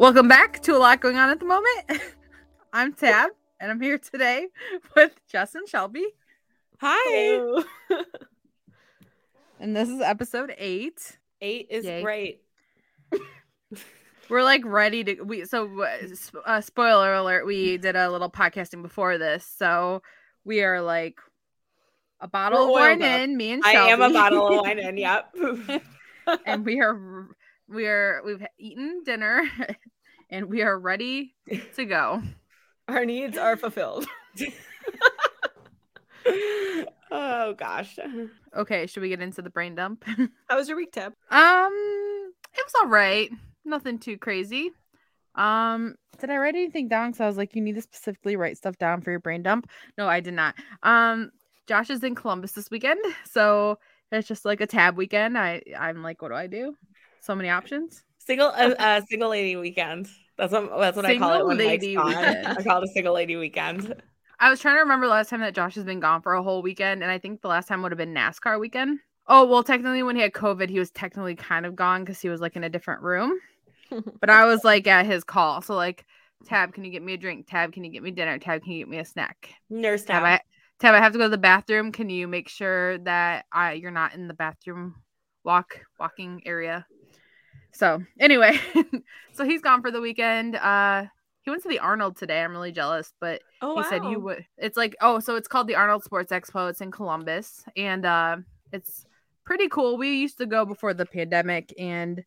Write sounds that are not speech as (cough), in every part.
Welcome back to a lot going on at the moment. (laughs) I'm Tabb, and I'm here today with Jess and Shelby, Hi. and this is episode eight. Eight is Yay. great. (laughs) We're like ready to we so uh, uh, spoiler alert. We did a little podcasting before this, so we are like a bottle We're of wine in. Me and I Shelby, am a bottle of wine in. (laughs) Yep. and we are we are we've eaten dinner, (laughs) and we are ready to go. Our needs are fulfilled. (laughs) oh gosh. Okay, should we get into the brain dump? (laughs) How was your week, Tabb? Um, it was all right. Nothing too crazy. Um, did I write anything down? Because I was like, you need to specifically write stuff down for your brain dump. No, I did not. Um, Josh is in Columbus this weekend, so it's just like a tab weekend. I I'm like, what do I do? So many options. Single uh, uh, single lady weekend. That's what that's what I call it Single when Mike's gone. I call it a single lady weekend. I was trying to remember last time that Josh has been gone for a whole weekend, and I think the last time would have been NASCAR weekend. Oh well, technically when he had COVID, he was technically kind of gone because he was like in a different room. (laughs) but I was like at his call, so like, Tabb, can you get me a drink? Tabb, can you get me dinner? Tabb, can you get me a snack? Nurse Tabb, tab. I, Tabb, I have to go to the bathroom. Can you make sure that I you're not in the bathroom walk walking area? So anyway, (laughs) so he's gone for the weekend. Uh, he went to the Arnold today. I'm really jealous, but Oh, he said you would it's like oh so it's called the arnold sports expo it's in columbus and uh it's pretty cool we used to go before the pandemic and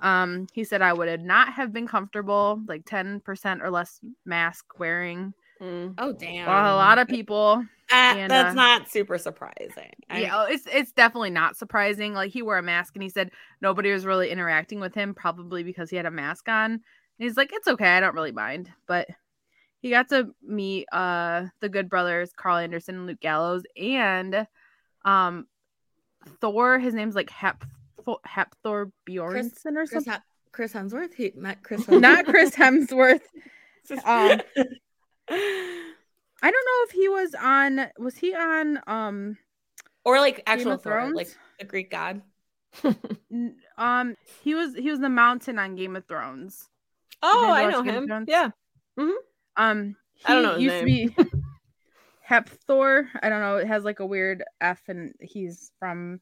um he said i would not have been comfortable like 10% or less mask wearing Mm. Oh damn. while a lot of people Uh, and, that's uh, not super surprising. I yeah oh, it's it's definitely not surprising like he wore a mask and he said nobody was really interacting with him probably because he had a mask on and he's like it's okay i don't really mind but he got to meet uh the good brothers karl anderson and luke gallows and um thor his name's like hep hepthor bjornsson or Chris, something Hem- Chris Hemsworth. He met Chris. (laughs) not chris hemsworth (laughs) um, Hemsworth. I don't know if he was on was he on um or like actual Thrones? like the Greek god. (laughs) Um he was he was the mountain on game of thrones Oh, I know Game him. Yeah. Um, he I don't know his used to be (laughs) Hepthor. I don't know. It has like a weird F, and he's from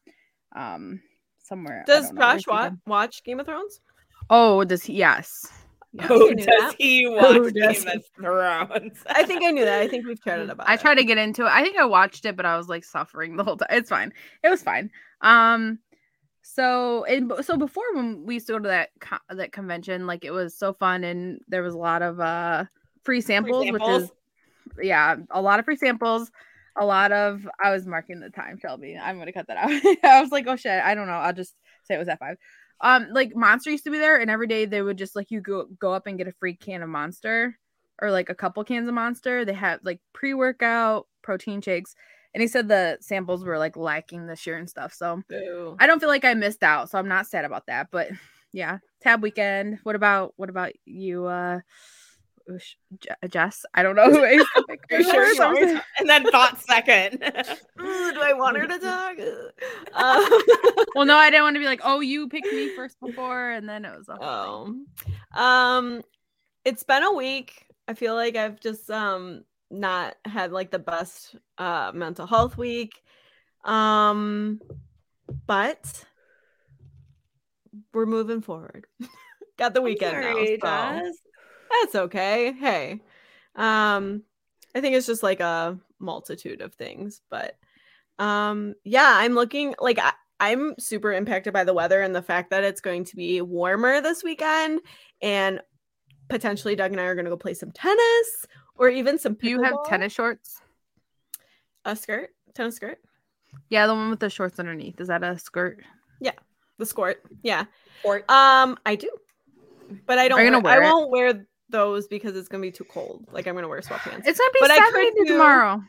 um somewhere. Does Josh he wa- watch Game of Thrones? Oh, does he? Yes. Who I does that. he (laughs) watch does Game Thrones? (laughs) I think I knew that. I think we've (laughs) chatted about I it. tried to get into it. I think I watched it, but I was like suffering the whole time. It's fine. It was fine. Um, so and so before when we used to go to that co- that convention, like it was so fun, and there was a lot of uh free samples, which samples? is yeah, a lot of free samples. A lot of I was marking the time, Shelby. I'm gonna cut that out. I was like, oh shit, I don't know. I'll just say it was at five. Um, like Monster used to be there, and every day they would just like you go go up and get a free can of Monster or like a couple cans of Monster. They had like pre workout protein shakes, and he said the samples were like lacking this year and stuff. So Boo. I don't feel like I missed out, so I'm not sad about that. But yeah, tab weekend. What about what about you, uh, Jess? I don't know who is. Are you sure you want me to- and then thought second. (laughs) Ooh, do I want her to talk? (laughs) Uh, (laughs) well, no, I didn't want to be like, oh, you picked me first before, and then it was a thing. Oh. Um it's been a week. I feel like I've just um not had like the best uh mental health week. Um but we're moving forward. Got the weekend now. So Jess. That's okay. Hey. Um I think it's just like a multitude of things, but um yeah, I'm looking like I, I'm super impacted by the weather and the fact that it's going to be warmer this weekend and potentially Doug and I are going to go play some tennis or even some Do you have tennis shorts? a skirt, tennis skirt, Yeah, the one with the shorts underneath. Is that a skirt? Yeah. The skirt. Yeah. Or Um I do. but I don't. Are you gonna wear- wear I it? won't wear those because it's gonna be too cold. Like I'm gonna wear sweatpants. It's gonna be But I could 70 do- tomorrow.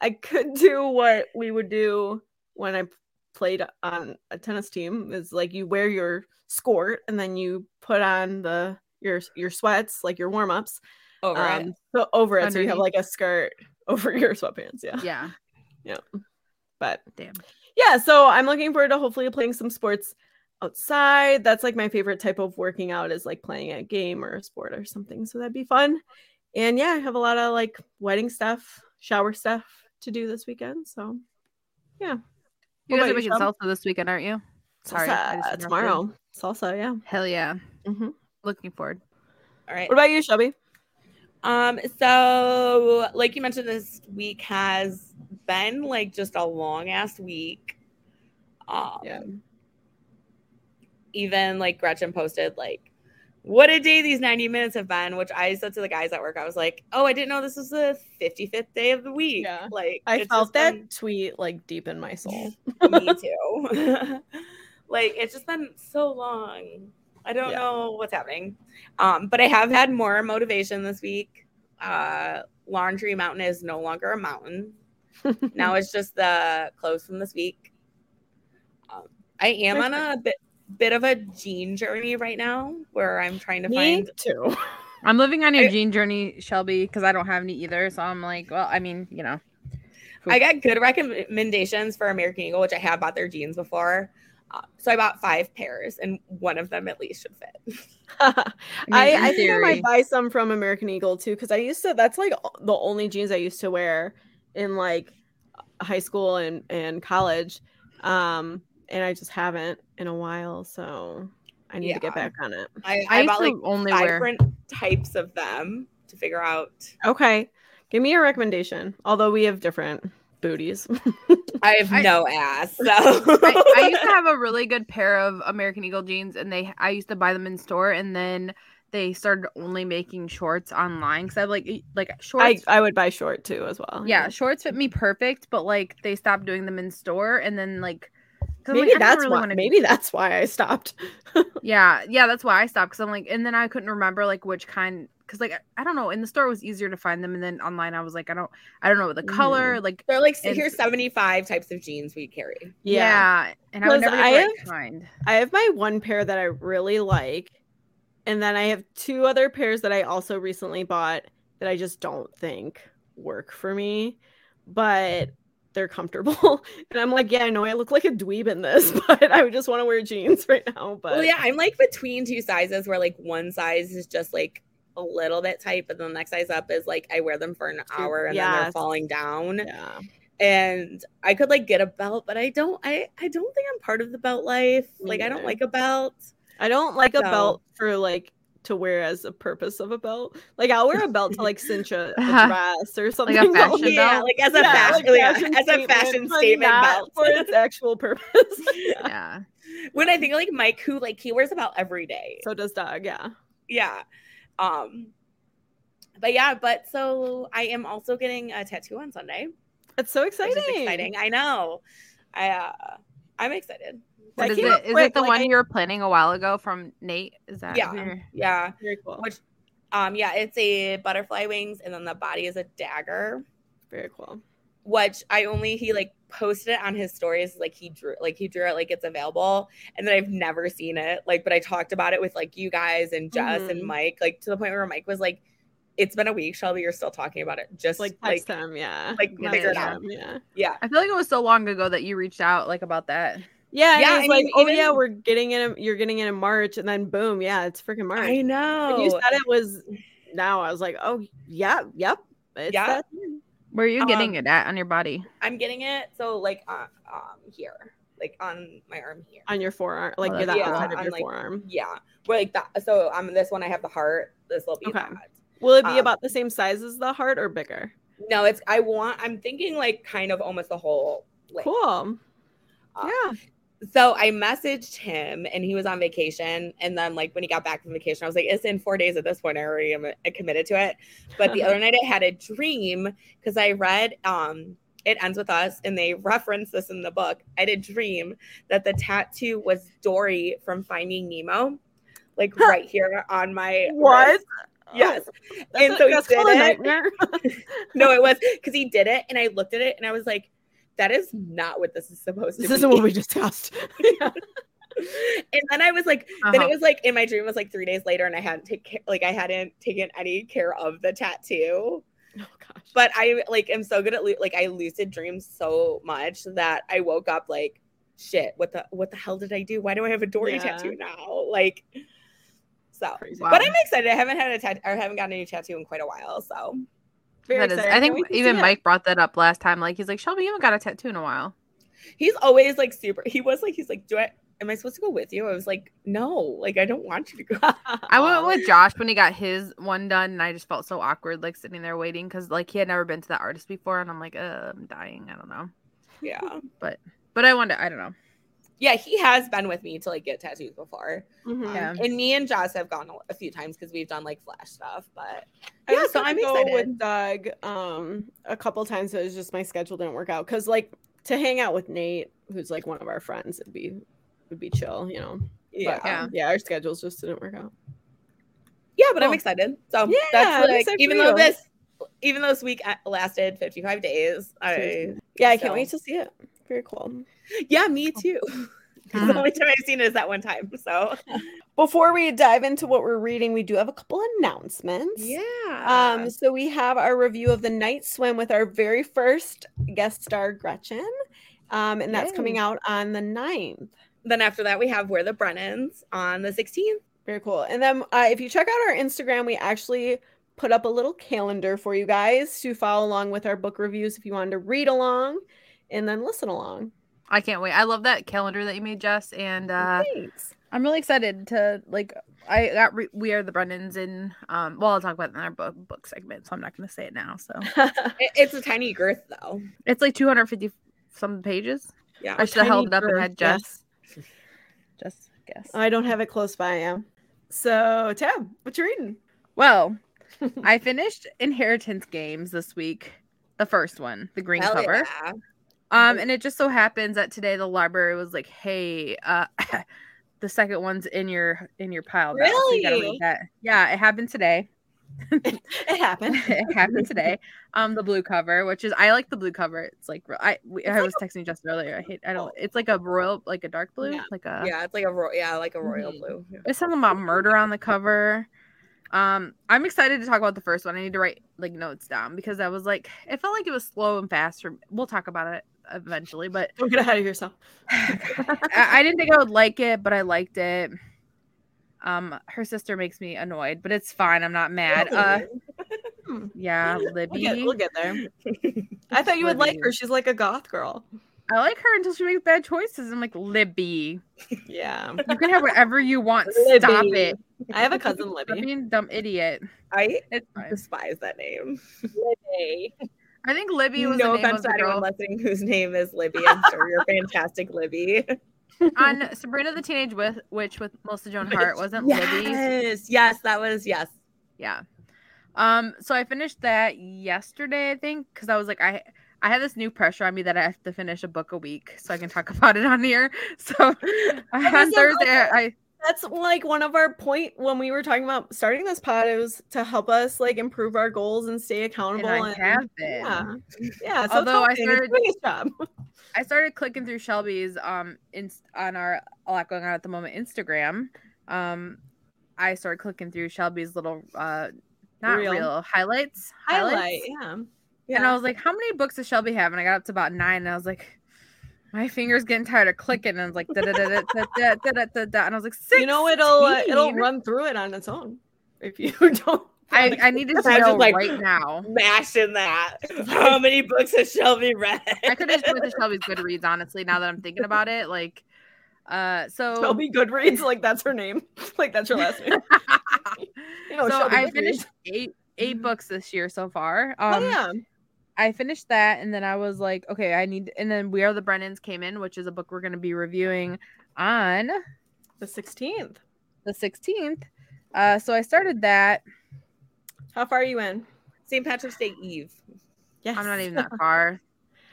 I could do what we would do when I played on a tennis team is like you wear your skirt and then you put on the your your sweats like your warm ups Over it. um so over it so you have like a skirt (laughs) over your sweatpants Yeah. yeah Yeah. but Damn. yeah so i'm looking forward to hopefully playing some sports outside that's like my favorite type of working out is like playing a game or a sport or something so that'd be fun and yeah i have a lot of like wedding stuff shower stuff to do this weekend so yeah you guys are you, making Shab? salsa this weekend, aren't you? Sorry, salsa just interrupted. tomorrow salsa yeah Hell yeah. hmm Looking forward. All right. what about you shelby Um, so like you mentioned, this week has been like just a long ass week. Um, Yeah. Even like Gretchen posted like, "What a day these ninety minutes have been." Which I said to the guys at work, I was like, "Oh, I didn't know this was the fifty fifth day of the week." Yeah. Like i felt that been- tweet like deep in my soul (laughs) me (laughs) too. (laughs) like it's just been so long. I don't Yeah. know what's happening. Um, but I have had more motivation this week. Uh, Laundry Mountain is no longer a mountain. now it's just the clothes from this week. Um, I am on a bit bit of a jean journey right now where I'm trying to me find too (laughs) I'm living on your I- jean journey, Shelby, because I don't have any either. So I'm like, well, I mean, you know. I got good recommendations for American Eagle, which I have bought their jeans before. Uh, so I bought five pairs, and one of them at least should fit. (laughs) (laughs) I, in I, think I might buy some from American Eagle too because I used to. That's like the only jeans I used to wear in like high school and and college, um, and I just haven't in a while. So I need to get back on it. I, I, I, bought like only five wear. different types of them to figure out. Okay, give me a recommendation. Although we have different booties. (laughs) I have I- no ass, so I, I used to (laughs) have a really good pair of American Eagle jeans, and they I used to buy them in store, and then they started only making shorts online because I like like shorts. I would buy short too as well. yeah, shorts fit me perfect, but like they stopped doing them in store, and then like 'cause I'm maybe like, that's really why. Maybe that's why I stopped. (laughs) Yeah, yeah, that's why I stopped because I'm like, and then I couldn't remember like which kind because like I- don't know in the store it was easier to find them, and then online I was like, I don't I don't know the color mm. like they're like here's 75 types of jeans we carry. yeah, and I would never I have- kind. I have my one pair that I really like, and then I have two other pairs that I also recently bought that I just don't think work for me, but they're comfortable. (laughs) and I'm like, yeah, I know I look like a dweeb in this, (laughs) but I would just want to wear jeans right now. But Well, yeah, I'm like between two sizes where like one size is just like a little bit tight, but then the next size up is like I wear them for an hour and then they're falling down. yeah, And I could like get a belt, but I don't I I don't think I'm part of the belt life. Me Like I don't like a belt. I don't like a belt for like to wear as a purpose of a belt. Like I'll wear a belt to like cinch a, a dress or something. Like a but, fashion yeah, belt? like as a yeah, fashion, like yeah, fashion as a statement, fashion statement not belt. for its actual purpose. Yeah. (laughs) Yeah. when I think of, like Mike, who like he wears a belt every day. So does Doug, yeah. yeah. Um but yeah, but so I am also getting a tattoo on Sunday. It's so exciting. exciting. I know. I uh I'm excited. What is it? Is quick, it the like, one I- you were planning a while ago from Nate? Is that Yeah. Yeah. Very cool. Which um yeah, it's a butterfly wings and then the body is a dagger. Very cool. which I only he like posted it on his stories like he drew like he drew it like it's available and then I've never seen it like but I talked about it with like you guys and Jess Mhm. and Mike like to the point where Mike was like it's been a week Shelby you're still talking about it just Like like, text them, yeah. like, Message figure it them, Yeah. yeah I feel like it was so long ago that you reached out like about that. Yeah, Yeah, yeah. I It's like, mean, oh even- yeah, we're getting in. You're getting in in March, and then boom, yeah, it's freaking March. I know When you said it was now, I was like, oh yeah, yep. It's Yeah. that- Where are you getting Um, it at on your body? I'm getting it so like uh, um here like on my arm here on your forearm, like Oh, that's that cool. outside of your like, forearm. yeah where like that so um this one I have the heart this will be Okay. that Will it be um, about the same size as the heart or bigger? no it's I want I'm thinking like kind of almost the whole like, Cool. uh, yeah. So I messaged him and he was on vacation. And then, like, when he got back from vacation, I was like, it's in four days at this point. I already am uh, committed to it. But the (laughs) other night I had a dream because I read, um, it ends with us, and they reference this in the book. I had a dream that the tattoo was Dory from Finding Nemo. like right here on my What? wrist. Yes. And so he did it. (laughs) No, it was because he did it, and I looked at it, and I was like, "That is not what this is supposed to be. this isn't what we discussed. (laughs) and then I was like, then Uh-huh. it was like in my dream was like three days later, and I hadn't take like I hadn't taken any care of the tattoo. oh gosh. But I like am so good at lu- like I lucid dream so much that I woke up like, shit, what the what the hell did I do? Why do I have a Dory Yeah. tattoo now? Like, so. Crazy. Wow. But I'm excited. I haven't had a tattoo or haven't gotten a new tattoo in quite a while. So Very That is. I think even. Mike brought that up last time. Like he's like, Shelby, you haven't got a tattoo in a while. he's always like super. He was like, he's like, do I? Am I supposed to go with you? I was like, no, like I don't want you to go. I went with Josh when he got his one done, and I just felt so awkward, like sitting there waiting, because like he had never been to that artist before, and I'm like, uh, I'm dying. I don't know, yeah, but but I wonder. I don't know. Yeah. He has been with me to like get tattoos before. Mhm. Um, Yeah. and me and Joss have gone a few times because we've done like flash stuff. But I yeah, so I'm go excited. with Doug um a couple times, it was just my schedule didn't work out. Cause like to hang out with Nate, who's like one of our friends, it'd be would be chill, you know. yeah, But, Yeah. um, yeah, our schedules just didn't work out. yeah. But I'm excited. So Yeah, that's like even though this, even though this week lasted 55 days, I Yeah, I can't wait to see it. Very cool. (laughs) yeah, me too. (laughs) the only time I've seen it is that one time. So (laughs) Before we dive into what we're reading, we do have a couple announcements. yeah, Um, so we have our review of the night swim with our very first guest star, Gretchen. Um, and that's Yay. coming out on the 9th. then after that we have We Are the Brennans on the 16th. Very cool. And then uh, if you check out our Instagram, we actually put up a little calendar for you guys to follow along with our book reviews if you wanted to read along and then listen along. I can't wait. I love that calendar that you made, Jess, and uh, Thanks. I'm really excited to like. I got re- we are the Brennans in. Um, well, I'll talk about it in our book book segment, so I'm not going to say it now. So (laughs) It- it's a tiny girth though. it's like 250 some pages. Yeah, I should have held it up tiny and had. Jess. Just guess. I don't have it close by. Yeah. So, Tabb, what you reading? Well, (laughs) I finished Inheritance Games this week. The first one, the green Hell cover. yeah. Um, and it just so happens that today the library was like, "Hey, uh, (laughs) the second one's in your in your pile now, so you Really? read that." Yeah, it happened today. (laughs) It happened. (laughs) it happened today. Um, the blue cover, which is I like the blue cover. It's like I we, I like was texting just earlier. I hate I don't. It's like a royal, like a dark blue, Yeah. like a Yeah, it's like a royal, yeah, like a royal Mhm. blue. Yeah. There's something about murder on the cover. Um, I'm excited to talk about the first one. I need to write like notes down because I was like, it felt like it was slow and fast. For, we'll talk about it eventually, but Don't get ahead of yourself. (laughs) I, I didn't think I would like it, but I liked it. Um, her sister makes me annoyed, but it's fine. I'm not mad. Uh, (laughs) yeah, We'll Libby. get, we'll get there. (laughs) I thought you would like her. She's like a goth girl. I like her until she makes bad choices. I'm like, Libby, Yeah. you can have whatever you want. Stop it. I have a cousin, Libby. being a dumb idiot. I It's fine. despise that name. I think Libby was no the name offense of to anyone listening whose name is Libby. I'm sure you're (laughs) fantastic, Libby. on (laughs) Sabrina the Teenage Wi- Witch with Melissa Joan Hart wasn't Libby. Yes, yes, that was yes. Yeah. Um. So I finished that yesterday, I think, because I was like, I I have this new pressure on me that I have to finish a book a week so I can talk (laughs) about it on here. So on Thursday, I That's like one of our point when we were talking about starting this pod. It was to help us like improve our goals and stay and accountable. I and- have been. yeah, yeah. So Although I it's helping. It's started- job. (laughs) I started clicking through Shelby's um inst- on our a lot going on at the moment Instagram. Um, I started clicking through Shelby's little uh not Reel. real highlights Highlight, highlights. yeah. And I was like, how many books does Shelby have? And I got up to about nine. And I was like, my fingers getting tired of clicking. And I was like, da da da da da da da da. And I was like, you know it'll uh, it'll run through it on its own if you (laughs) don't. I, I needed to (laughs) know like- right now. mashing that. How many books has Shelby read? I could have just went to Shelby's Goodreads, honestly, now that I'm thinking about it. Like, uh, so Shelby Goodreads, like that's her name, (laughs) like that's her last name. You know, so Shelby I Goodreads. finished eight eight books this year so far. Um, oh yeah, I finished that, and then I was like, okay, I need. And then We Are the Brennans came in, which is a book we're going to be reviewing on the sixteenth. the 16th. Uh, so I started that. How far are you in? St. Patrick's Day Eve. Yes, I'm not even that (laughs) far.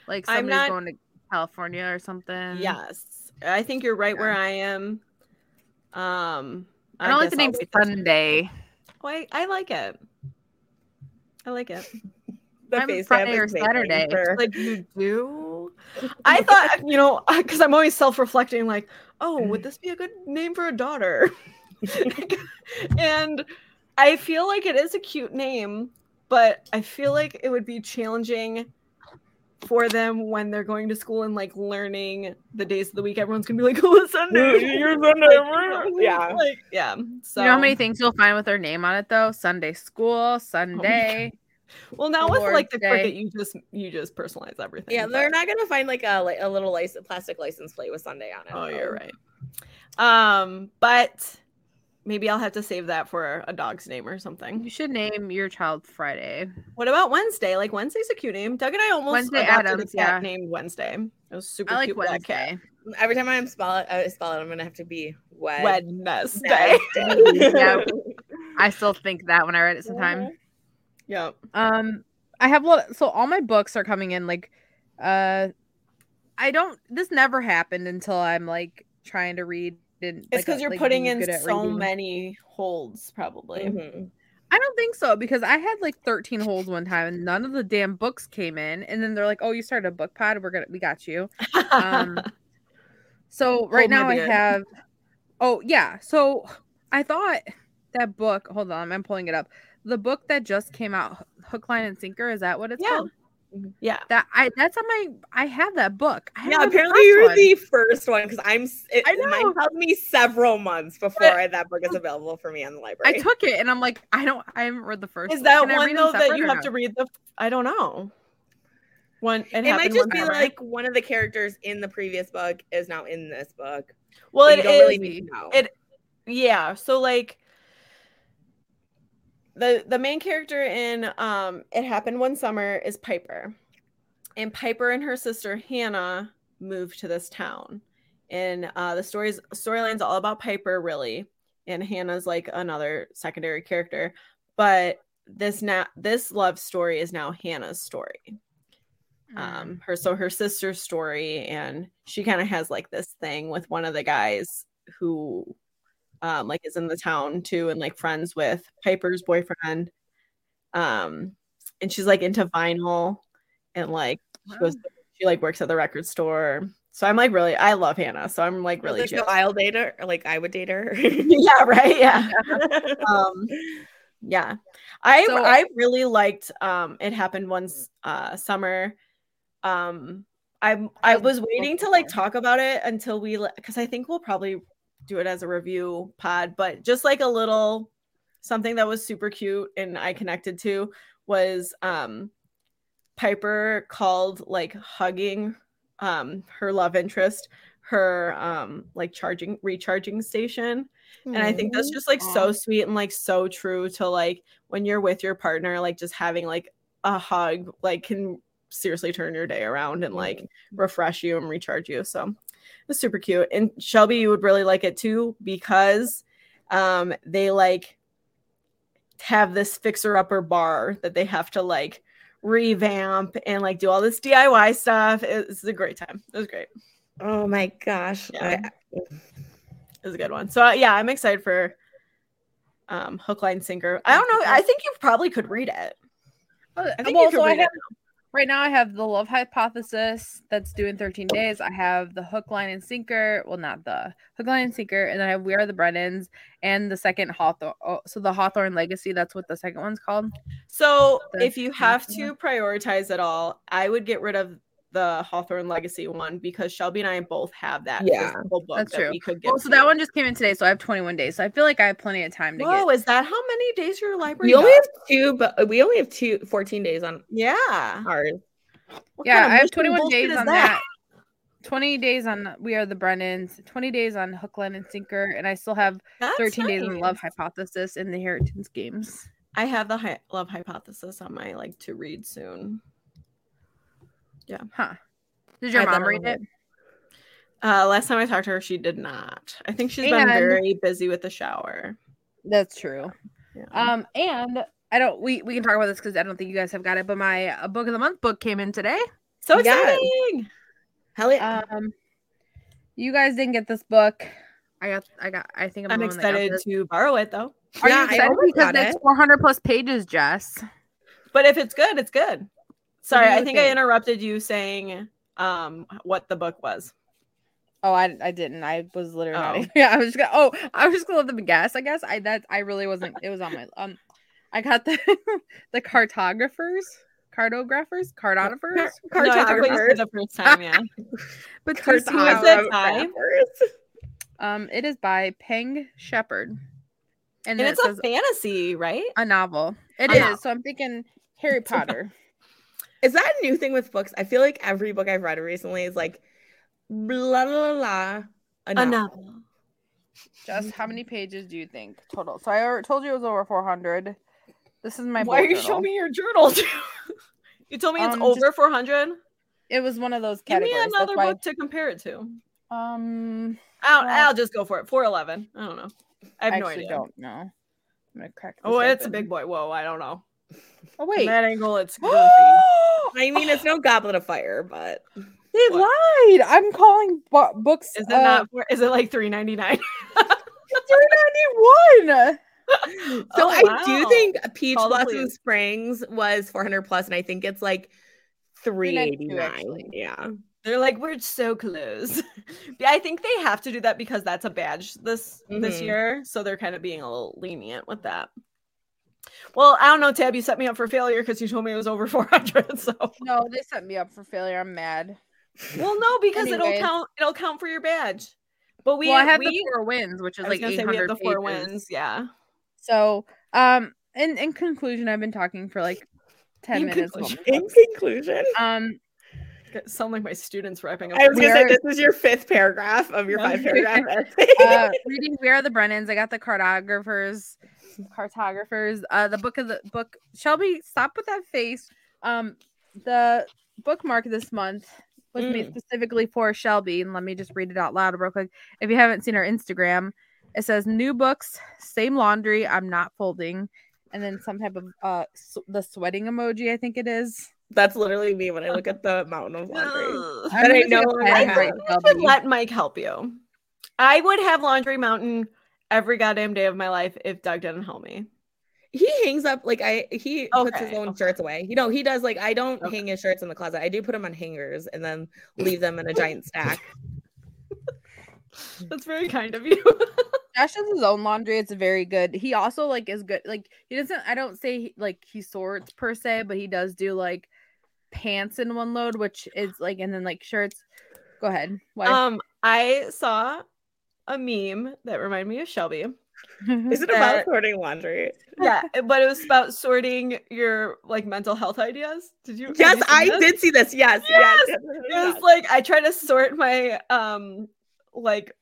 Like somebody's not- going to California or something. yes, I think you're right where I am. Um, I don't like the name Sunday. Oh, I, I like it. I like it. The I'm face Friday or Saturday. for- Like you do. I (laughs) thought, you know, (laughs) because I'm always self-reflecting, like, oh, would mm-hmm. this be a good name for a daughter? (laughs) and I feel like it is a cute name, but I feel like it would be challenging for them when they're going to school and like learning the days of the week. Everyone's gonna be like, "Oh, it's Sunday." You're Like, Yeah. like, yeah. So You know how many things you'll find with their name on it though? Sunday school, oh, Sunday. Well, now with like the cricket, you just you just personalize everything. Yeah, but- they're not gonna find like a like a little license, plastic license plate with Sunday on it. Oh, though. you're right. Um, but maybe I'll have to save that for a dog's name or something. You should name your child Friday. What about Wednesday? Like Wednesday's a cute name. Doug and I almost Wednesday adopted Addams, a cat yeah. named Wednesday. It was super I like cute black cat. Wednesday. Every time I spell it, I spell it. I'm gonna have to be wed. Wednesday. (laughs) Yeah. I still think that when I read it sometime. Yep. Um, I have a lot. So all my books are coming in. Like, uh, I don't. This never happened until I'm like trying to read. And, It's because uh, you're like, putting in so reading. many holds, probably. Mhm. I don't think so because I had like 13 holds one time and none of the damn books came in. And then they're like, "Oh, you started a book pod. We're gonna, we got you." Um, (laughs) So right Hold now I have. Oh yeah. So I thought that book. Hold on, I'm pulling it up. The book that just came out, Hook, Line, and Sinker. Is that what it's Yeah. called? Mm-hmm. yeah. That I that's on my. I have that book. I Yeah, apparently you're one. the first one because I'm. It, I know. Mine tells me several months before that book is available for me on the library. I took it and I'm like, I don't. I haven't read the first. Is that one though that you have no? to read the? I don't know. One. It, it might just be like one of the characters in the previous book is now in this book. Well, it don't really need to know. it- yeah so like the the main character in um it happened one summer is piper. And piper and her sister hannah moved to this town. And uh the stories storyline's all about piper really. And hannah's like another secondary character. But this now this love story is now hannah's story. Mm. um her so her sister's story. And she kind of has like this thing with one of the guys who um like is in the town too and like friends with piper's boyfriend um and she's like into vinyl and like she goes she like works at the record store. So i'm like really i love hannah so i'm like really chill. I'll date her, or like I would date her. (laughs) yeah right yeah. (laughs) Um yeah. I So- i really liked um it happened once uh summer. Um i i was waiting to like talk about it until we because i think we'll probably do it as a review pod but just like a little something that was super cute and i connected to was um piper called like hugging um her love interest her um like charging recharging station. And I think that's just like so sweet and like so true to like when you're with your partner, like just having like a hug, like can seriously turn your day around and like refresh you and recharge you. So it's super cute. And Shelby, you would really like it too because um they like have this fixer upper bar that they have to like revamp and like do all this DIY stuff. It's a great time. It was great. Oh my gosh. Yeah. I- It was a good one. So uh, yeah, I'm excited for um hook line sinker. I don't know. I think you probably could read it. I think well, you could so I read have, it. Right now I have the love hypothesis that's doing 13 days. I have the hook, line, and sinker. Well, not the hook, line, and sinker, and then I have We Are the Brennans and the second Hawthorne. Oh, so the Hawthorne Legacy. That's what the second one's called. So The- if you have to prioritize it all, I would get rid of the Hawthorne Legacy one because Shelby and I both have that Yeah, book that's that true. we could get. Well, so that one just came in today, so I have 21 days. So I feel like I have plenty of time to Whoa, get. is that how many days your library? We only got? have two, but we only have two 14 days on yeah. ours. What yeah, kind of I have 21 days on that. 20 days on We Are the Brennans, 20 days on Hook, Line, and Sinker, and I still have That's 13 days on. Love Hypothesis and the Inheritance Games. I have the hi- love hypothesis on my like to read soon. Huh. Did your I mom read it? Uh, last time I talked to her, she did not. I think she's been very busy with the shower. That's true. Yeah. Um, and I don't. We we can talk about this because I don't think you guys have got it. But my uh, book of the month book came in today. so Yes. exciting! Hell yeah. Um, you guys didn't get this book. I got, I got, I think I'm, I'm the one that got excited to borrow it though. Are Yeah, you excited because it's it. 400 plus pages, Jess? But if it's good, it's good. Sorry, I think I interrupted you saying um what the book was. Oh, I, I didn't. I was literally. Oh. even- (laughs) Yeah, I was just gonna. Oh, I was just gonna let them guess. I guess I that I really wasn't. It was on my um. I got the (laughs) the cartographers, cartographers, cartographers. No, think you said the first time, yeah. (laughs) But Cartographers. Um, it is by Peng Shepherd, and, And it's it a fantasy, right? a novel. It A is. novel. So I'm thinking Harry It's a novel. Potter. Is that a new thing with books? I feel like every book I've read recently is like blah blah blah. A A novel. novel. Just how many pages do you think total? So I already told you it was over 400. This is my. Why are you journal. showing me your journal? (laughs) you told me it's Um, over just- 400. It was one of those Give me another That's why. book to compare it to. Um, I'll, Well- I'll just go for it. 411. I don't know. I have I no actually idea. don't know. I'm gonna crack. Oh, this it's a big boy. Whoa, I don't know. Oh From wait, that angle, it's (gasps) girthy. I mean, it's no (gasps) Goblet of Fire, but they What? lied. I'm calling bu- books. Is it uh, not? four- Is it like 399? Three ninety (laughs) one. (laughs) so Oh, I do think Peach Call Blossom. Springs was 400 plus, and I think it's like 392 389. Yeah. They're like, we're so close. (laughs) Yeah, I think they have to do that because that's a badge this this Mhm. year, so they're kind of being a little lenient with that. Well, I don't know, Tabb. You set me up for failure because you told me it was over (laughs) 400. So, No, they set me up for failure. I'm mad. well, no, because it'll count. It'll count for your badge. But we, well, I have we, the four winds, which is I was like gonna say we have the four pages. wins. Yeah. So, um, in in conclusion, I've been talking for like ten In minutes. conclusion. In conclusion, Um, Sound like my students wrapping up. I was gonna say this is your fifth paragraph of your five paragraph (laughs) essay. uh, reading We Are the Brennans. I got the cartographers, cartographers. Uh, the book of the book. Shelby, stop with that face. Um, the bookmark this month was made Mm. specifically for Shelby, and let me just read it out loud real quick. If you haven't seen our Instagram, it says new books, same laundry. I'm not folding, and then some type of uh s- the sweating emoji. I think it is. That's literally me when I look at the mountain of laundry. Ugh. (laughs) I'm But I know a what pen I I have. right, think you should Shelby. let Mike help you. I would have Laundry Mountain every goddamn day of my life if Doug didn't help me. He hangs up like I he puts his own okay. shirts away. You know, he does like I don't Okay. hang his shirts in the closet. I do put them on hangers and then leave them in a giant stack. (laughs) That's very kind of you. (laughs) Josh does his own laundry. It's very good. He also like is good. Like he doesn't. I don't say he, like he sorts per se, but he does do like pants in one load, which is like, and then like shirts. Go ahead. What? um, I saw a meme that reminded me of Shelby. (laughs) Is it That- about sorting laundry? Yeah, (laughs) but it was about sorting your like mental health ideas. Did you? Yes, you I this? did see this. Yes, Yes! yes. It was like I try to sort my um like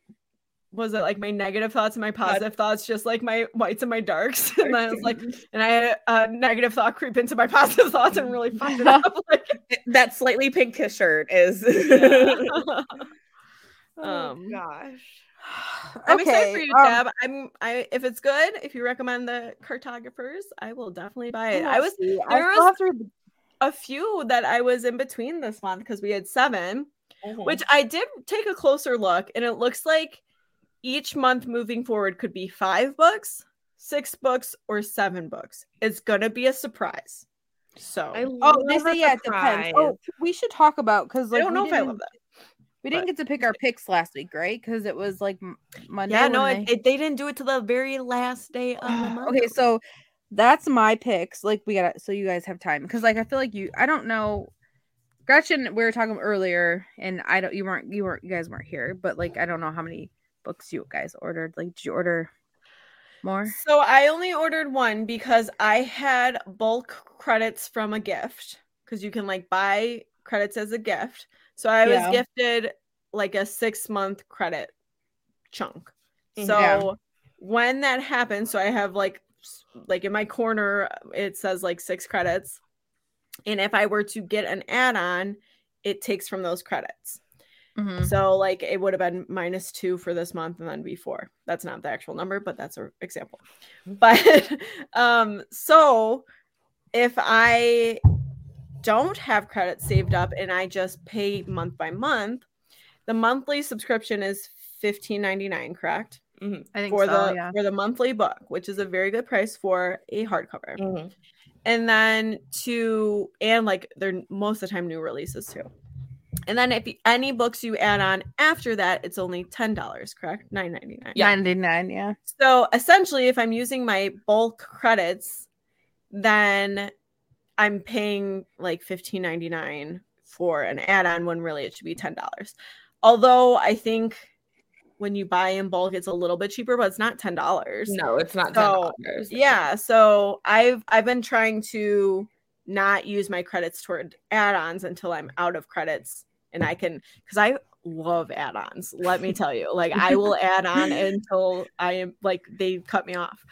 was it like my negative thoughts and my positive thoughts, just like my whites and my darks. (laughs) And then I was like, and I had a negative thought creep into my positive thoughts and really fucked it up. Like, that slightly pink shirt is. yeah. Oh, Um, gosh. (sighs) I'm excited for you, um, Deb. I'm I if it's good, if you recommend the cartographers, I will definitely buy it. I was see. there I was- to a few that I was in between this month because we had seven. Mhm. which I did take a closer look, and it looks like each month moving forward could be five books, six books, or seven books. It's gonna be a surprise. So I I, Oh, they say yeah, it depends. Oh, we should talk about because like I don't know if I love that. We didn't but- get to pick our picks last week, right? Because it was like Monday. Yeah, no, it, they- it- they didn't do it to the very last day of the (sighs) month. okay, so that's my picks. Like we got to so you guys have time because like I feel like you. I don't know. Gretchen, we were talking earlier, and I don't. You weren't. You weren't. You guys weren't here, but like I don't know how many books you guys ordered. Like, did you order more? So I only ordered one because I had bulk credits from a gift because you can like buy credits as a gift. So I was Yeah. gifted like a six month credit chunk. Mhm. So Yeah. when that happens, so I have like like in my corner it says like six credits. And if I were to get an add-on, it takes from those credits. Mhm. So like it would have been minus two for this month and then before. That's not the actual number, but that's an example. But (laughs) um, so if I don't have credits saved up and I just pay month by month, the monthly subscription is fifteen ninety nine, correct? Mhm, I think For so. the yeah. for the monthly book, which is a very good price for a hardcover. mhm. and then to and like they're most of the time new releases too and then if you, any books you add on after that it's only $10 correct 9.99 Yeah. 99, yeah. so essentially if i'm using my bulk credits then i'm paying like $15.99 for an add-on when really it should be $10 although i think when you buy in bulk it's a little bit cheaper but it's not $10 No, it's not So, ten dollars. yeah so i've i've been trying to not use my credits toward add-ons until i'm out of credits and i can because i love add-ons let me tell you like i will add on (laughs) until i am like they cut me off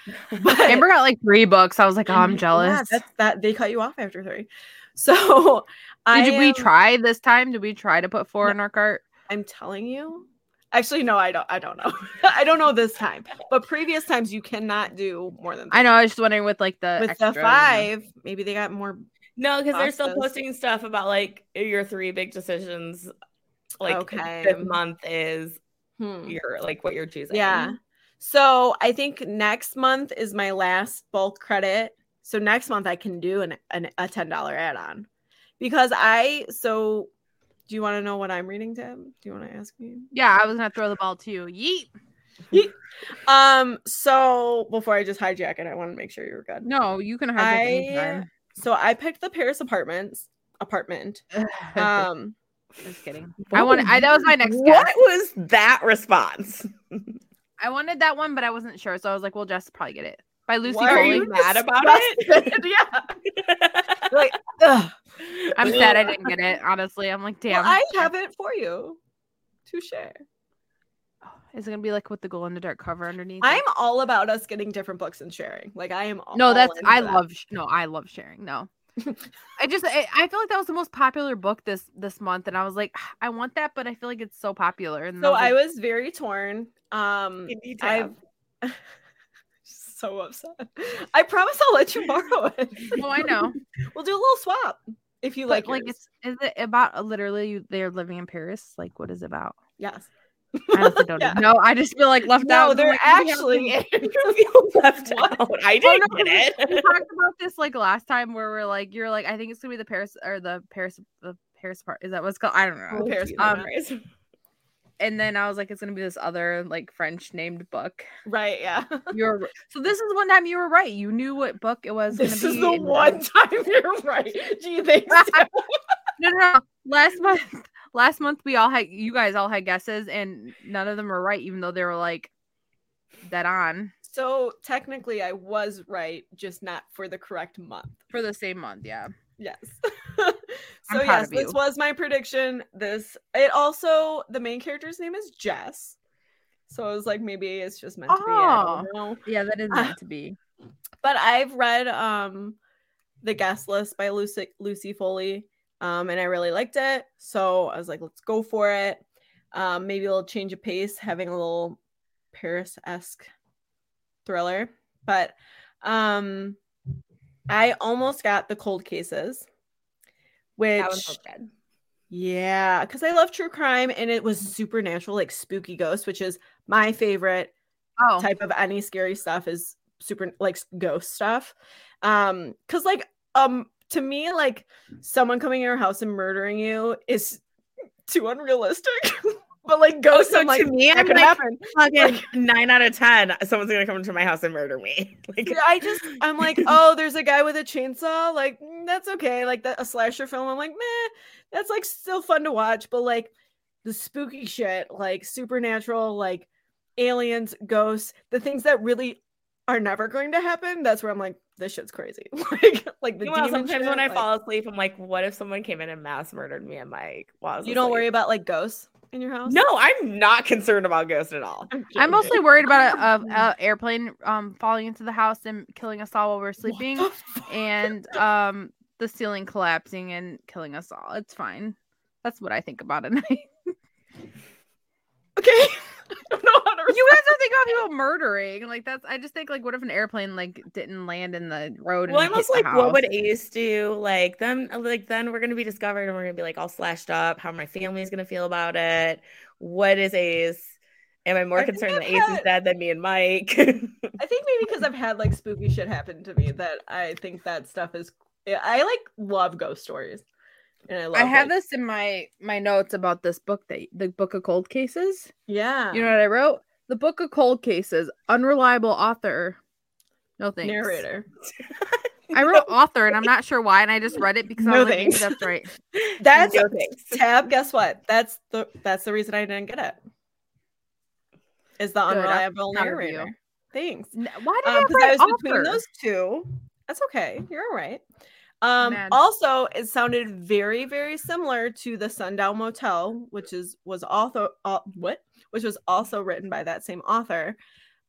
but (laughs) Amber got like three books. I was like, oh, I'm mm-hmm. Yeah, jealous. that's that they cut you off after three (laughs) so I Did we try this time? Did we try to put four No. in our cart? i'm telling you actually no i don't i don't know i don't know this time but previous times you cannot do more than I know. I was just wondering with like the with extra, the you know. five maybe they got more No, because they're still posting stuff about like your three big decisions. Like Okay. this month is hmm. your like what you're choosing. Yeah. So I think next month is my last bulk credit. So next month I can do an, an a ten dollar add on because I so. Do you want to know what I'm reading, Tim? Do you want to ask me? Yeah, I was gonna throw the ball to you. Yeet. Yeet. Um. So before I just hijack it, I want to make sure you're good. No, you can have I so I picked the Paris apartments apartment. (laughs) Um. Just kidding. I wanted. I, that was my next What guess. was that response? I wanted that one, but I wasn't sure, so I was like, "Well, Jess will probably get it." By Lucy why are you mad about it? (laughs) yeah. (laughs) Like, ugh. I'm sad I didn't get it. Honestly, I'm like, damn. Well, I have it for you to share. Oh, is it gonna be like with the glow in the dark cover underneath? I'm it? all about us getting different books and sharing. Like I am. All no, that's into I that. love. No, I love sharing. No, I just I, I feel like that was the most popular book this this month, and I was like, I want that, but I feel like it's so popular. And So I I was was very torn. Um, You need to I've (laughs) so upset. I promise I'll let you borrow it. oh, I know. (laughs) We'll do a little swap if you But like. like, yours. it's is it about uh, literally you, they're living in Paris? Like, what is it about? yes. I honestly (laughs) don't Yeah. know. I just feel like left out. No, they're like, actually. You (laughs) (laughs) feel left out. I Oh, didn't no, get we, we talked about this like last time where we're like, you're like, I think it's gonna be the Paris or the Paris, the Paris part. Is that what's called? I don't know. Oh, Paris Um, And then I was like, it's gonna be this other like French named book. Right. Yeah. You're so this is one time you were right. You knew what book it was. This gonna is the and- one time you're right. Do you think so? No, no, no. Last month, last month we all had you guys all had guesses, and none of them were right, even though they were like dead on So technically, I was right, just not for the correct month. for the same month. Yeah. Yes. (laughs) So yes, this was my prediction. This it also the main character's name is Jess. So I was like, maybe it's just meant to be. Oh. Yeah, that is (laughs) meant to be. But I've read um the guest list by Lucy Lucy Foley. Um, and I really liked it. So I was like, let's go for it. Um, maybe a little change of pace, having a little Paris-esque thriller. But um I almost got the cold cases, which That was so good. yeah, because I love true crime and it was supernatural, like spooky ghosts, which is my favorite Oh, type of any scary stuff is super like ghost stuff. Um, because like um to me, like someone coming in your house and murdering you is too unrealistic. (laughs) but like ghosts, So like, to me, I'm like, (laughs) fucking nine out of ten. Someone's gonna come into my house and murder me. (laughs) Like, I just I'm like, oh, there's a guy with a chainsaw. Like, mm, that's okay. Like that a slasher film. I'm like, meh, that's like still fun to watch. But like the spooky shit, like supernatural, like aliens, ghosts, the things that really are never going to happen. That's where I'm like, this shit's crazy. (laughs) like, like the well, sometimes shit, when I like- fall asleep, I'm like, what if someone came in and mass murdered me? And like, while I was you don't worry about like ghosts in your house. No, I'm not concerned about ghosts at all. I'm, I'm mostly worried about a, a, (laughs) a airplane um falling into the house and killing us all while we're sleeping, and um the ceiling collapsing and killing us all. It's fine. That's what I think about at (laughs) night. okay. I don't know how to you guys are thinking about people murdering. Like that's I just think like what if an airplane like didn't land in the road? Well, and I'm hit also the like, what would? Ace do? Like then, like then we're gonna be discovered and we're gonna be like all slashed up. How my family's gonna feel about it? What is Ace? Am I more I concerned that I've Ace is dead than me and Mike? (laughs) I think maybe because I've had like spooky shit happen to me that I think that stuff is. I like love ghost stories, and I love. I have like- this in my my notes about this book that the book of cold cases. Yeah. You know what I wrote? The book of cold cases, unreliable author. No thanks. narrator. (laughs) I wrote author and I'm not sure why, and I just read it because I No was like, that's right. (laughs) That's No thanks. tab. Guess what? That's the that's the reason I didn't get it. Is the Good, unreliable you. narrator. Thanks. Why did Um, I I was between those two. That's okay. You're all right. Um, Mad. also, it sounded very, very similar to the Sundown Motel, which is was also uh, what, which was also written by that same author,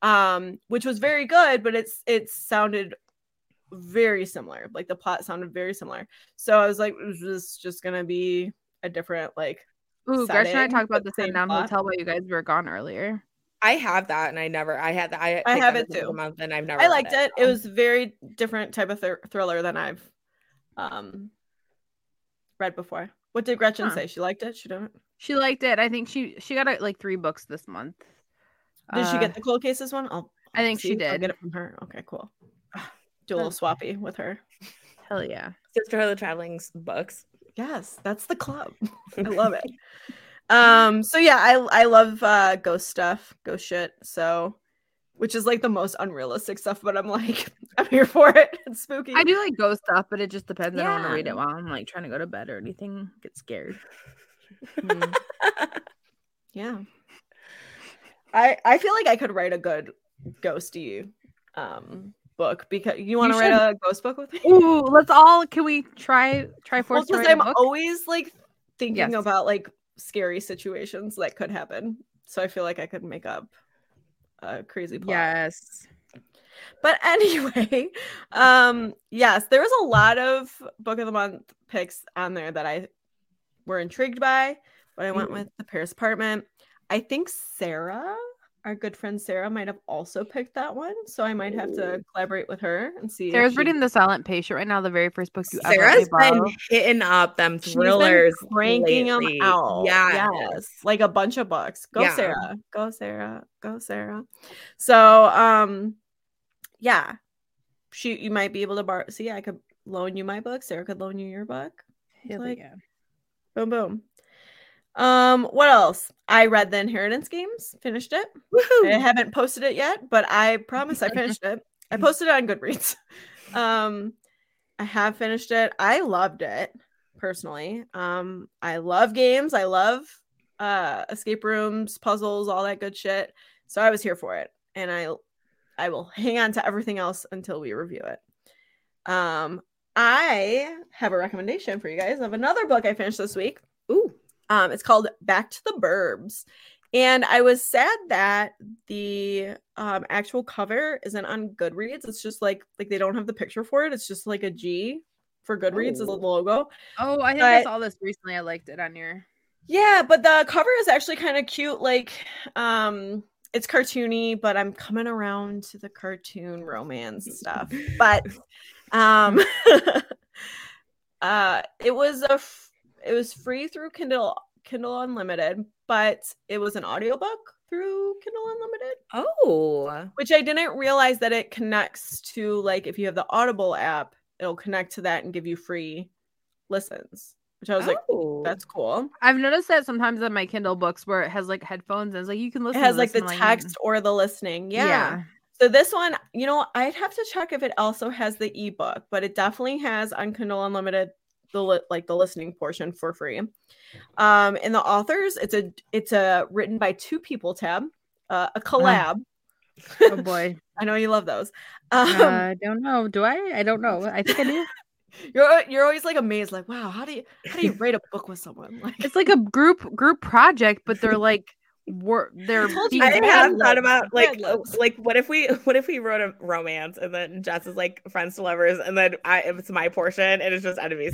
um, which was very good, but it's it sounded very similar. Like the plot sounded very similar. So I was like, is this just gonna be a different like? Ooh, Gretchen and I talked about the same Sundown plot. Hotel while you guys were gone earlier. I have that, and I never. I had that. I, I have it too. Month, and I've never. I liked it. It so. was very different type of thr- thriller than I've um read before. What did Gretchen Huh. say? She liked it. She don't. She liked it. I think she she got like three books this month. Did she Uh, get the cold cases one? I'll, I think she see. I'll get it from her. Okay, cool. (sighs) Do a little swappy with her. Hell yeah. Sisterhood of the Traveling S- books. Yes, that's the club. (laughs) I love it. um. So yeah, I I love uh ghost stuff, ghost shit. So, which is like the most unrealistic stuff, but I'm like (laughs) I'm here for it. It's spooky. I do like ghost stuff, but it just depends. I don't want to read it while I'm like trying to go to bed or anything. Get scared. Mm. (laughs) Yeah. I I feel like I could write a good ghosty um book because you want to write a ghost book with me? Ooh, let's all. Can we try try Well, to because a I'm always like thinking Yes. about like scary situations that could happen. So I feel like I could make up a crazy plot. Yes. But (laughs) anyway, um yes, there was a lot of book of the month picks on there that I were intrigued by, but I went Mhm. with the Paris apartment. I think Sarah, our good friend Sarah, might have also picked that one, so I might have to collaborate with her and see. if Sarah's she- reading The Silent Patient right now, the very first book you ever Sarah's let me been borrow. hitting up them She's been thrillers, cranking lately. them out. Yeah, Yes, like a bunch of books. Go Yeah. Sarah. Go Sarah. Go Sarah. So, um, yeah, she you might be able to borrow. See, I could loan you my book. Sarah could loan you your book. Hell like- yeah. Boom, boom. Um, what else? I read the Inheritance Games. Finished it. I haven't posted it yet, but I promise I (laughs) finished it. I posted it on Goodreads. (laughs) Um, I have finished it. I loved it personally. Um, I love games. I love uh escape rooms, puzzles, all that good shit. So I was here for it, and I I will hang on to everything else until we review it. Um, I have a recommendation for you guys of another book I finished this week. Um, it's called Back to the Burbs. And I was sad that the um, actual cover isn't on Goodreads. It's just like like they don't have the picture for it. It's just like a G for Goodreads as a Oh. logo. Oh, I think I saw this recently. I liked it on your. Yeah, but the cover is actually kind of cute. Like, um, it's cartoony, but I'm coming around to the cartoon romance stuff. But, (laughs) um, (laughs) uh, it was a f- it was free through Kindle Kindle Unlimited, but it was an audiobook through Kindle Unlimited, oh, which I didn't realize that it connects to like if you have the Audible app, it'll connect to that and give you free listens. Which I was like, oh. that's cool. I've noticed that sometimes on my Kindle books where it has like headphones and it's like you can it listen. has to like the text or the listening. Yeah. yeah. So this one, you know, I'd have to check if it also has the ebook, but it definitely has on Kindle Unlimited the li- like the listening portion for free. Um, and the authors, it's a it's a written by two people tab, uh, a collab. Oh (laughs) boy. I know you love those. Um, uh, I don't know. Do I? I don't know. I think I do. (laughs) you're you're always like amazed, like, wow, how do you how do you write a book with someone? (laughs) Like, It's like a group group project, but they're like wor- they're told you being I have Libs. thought about like Mad like what if we (laughs) what if we wrote a romance and then Jess is like friends to lovers and then I it's my portion and it's just enemies.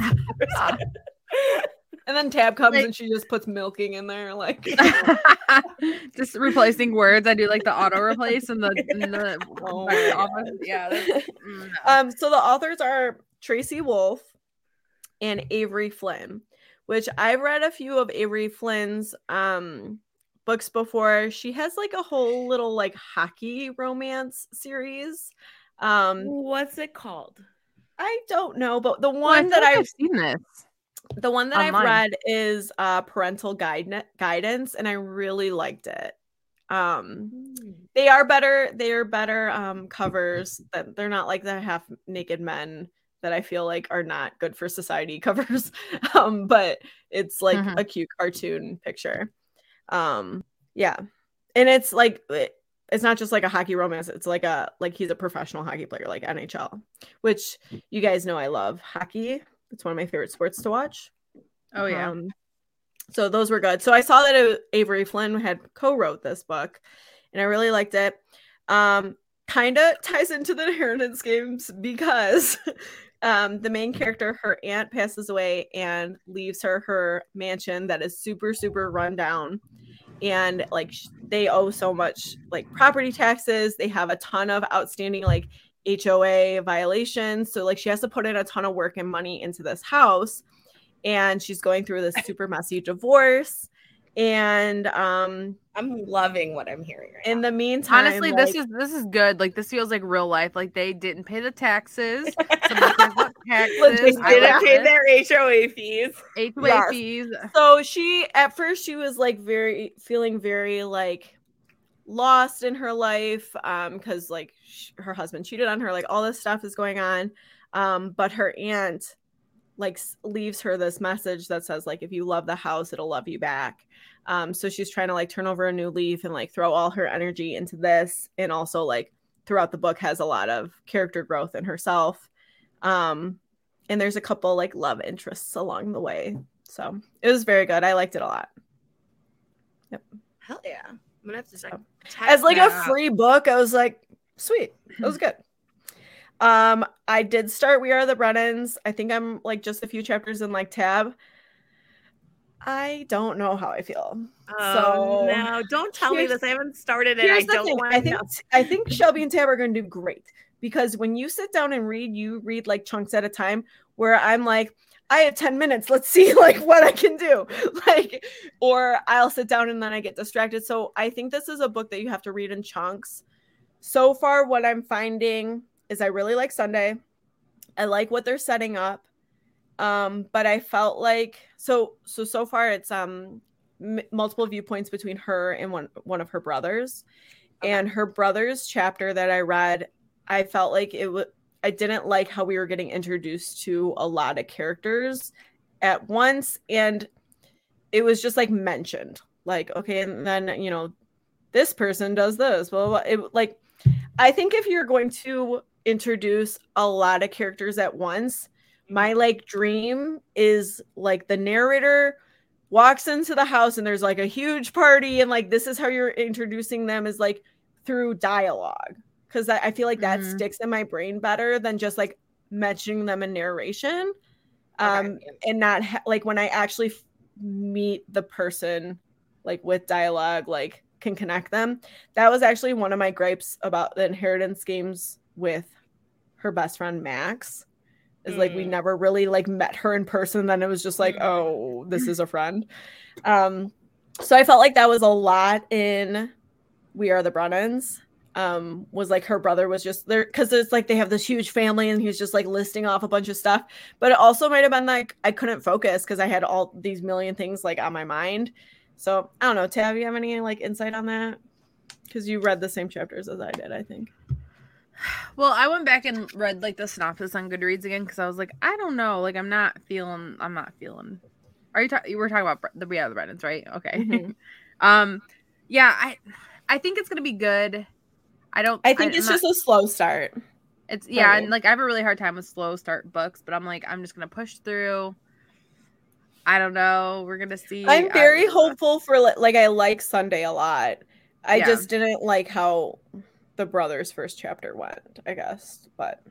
and then Tab comes Like- and she just puts milking in there, like. (laughs) just replacing words. I do like the auto replace and the, and the (laughs) Oh back my office. God. yeah. mm, no. Um, so the authors are Tracy Wolff and Avery Flynn, which I've read a few of Avery Flynn's um books before. She has like a whole little like hockey romance series. Um, What's it called? I don't know, but the Well, one feel that I've I've seen this. the one that I've read is uh parental guide guidance, and I really liked it. Um, they are better. They are better um covers. That they're not like the half naked men that I feel like are not good for society (laughs) covers. um, but it's like Mhm. a cute cartoon picture. Um, yeah, and it's like it's not just like a hockey romance. It's like a like he's a professional hockey player, like NHL, which you guys know I love hockey. It's one of my favorite sports to watch. Oh yeah. Um, so those were good. So I saw that Avery Flynn had co-wrote this book, and I really liked it. Um, kind of ties into the (laughs) inheritance games because um, the main character, her aunt, passes away and leaves her her mansion that is super super run down, and like they owe so much like property taxes. They have a ton of outstanding like HOA violations. So like she has to put in a ton of work and money into this house and she's going through this super messy divorce and um I'm loving what I'm hearing right in now. the meantime Honestly, this is this is good. Like this feels like real life. Like they didn't pay the taxes. (laughs) Somebody cares (laughs) about taxes. They didn't pay this. their HOA fees. HOA Yes. fees. so she at first she was like very feeling very like lost in her life um because like sh- her husband cheated on her like all this stuff is going on um but her aunt like leaves her this message that says like if you love the house it'll love you back. Um so she's trying to like turn over a new leaf and like throw all her energy into this and also like throughout the book has a lot of character growth in herself. Um and there's a couple like love interests along the way. So it was very good. I liked it a lot. Yep. Hell yeah. I'm gonna have to check. as like a free book i was like sweet. It was (laughs) good um i did start we are the brennans. I think i'm like just a few chapters in like tab. I don't know how i feel. Oh, So- no, don't tell me this. I haven't started it. I don't want i think know. i think shelby and tab are going to do great because when you sit down and read you read like chunks at a time where i'm like i have 10 minutes. Let's (laughs) see like what i can do. (laughs) Like or i'll sit down and then i get distracted. So i think this is a book that you have to read in chunks. So far what i'm finding is i really like sunday i like what they're setting up um but i felt like so so so far it's um m- multiple viewpoints between her and one one of her brothers Okay. and her brother's chapter that i read i felt like it was i didn't like how we were getting introduced to a lot of characters at once and it was just like mentioned like okay and then you know this person does this blah. It, like i think if you're going to introduce a lot of characters at once. My like dream is like the narrator walks into the house and there's like a huge party and like this is how you're introducing them is like through dialogue. Because I, feel like that Mhm. sticks in my brain better than just like mentioning them in narration. Um Okay. and not ha- like when i actually f- meet the person like with dialogue like can connect them. That was actually one of my gripes about the inheritance games with her best friend max is like we Mm. never really like met her in person. Then it was just like Mm. oh this is a friend. Um so i felt like that was a lot in we are the brennans um was like her brother was just there because it's like they have this huge family and he was just like listing off a bunch of stuff. But it also might have been like i couldn't focus because i had all these million things like on my mind. So i don't know. Tab you have any like insight on that? Because you read the same chapters as i did i think Well, I went back and read like the synopsis on Goodreads again because I was like, I don't know, like I'm not feeling, I'm not feeling. Are you? Ta- you were talking about the we are the Brennans, right? Okay. Mhm. (laughs) um, yeah, I, I think it's gonna be good. I don't. i think I'm it's just a slow start It's yeah, Right. and like I have a really hard time with slow start books, but I'm like I'm just gonna push through. I don't know. We're gonna see. i'm very hopeful for li- like i like sunday a lot i Yeah. just didn't like how the brothers first chapter went i guess but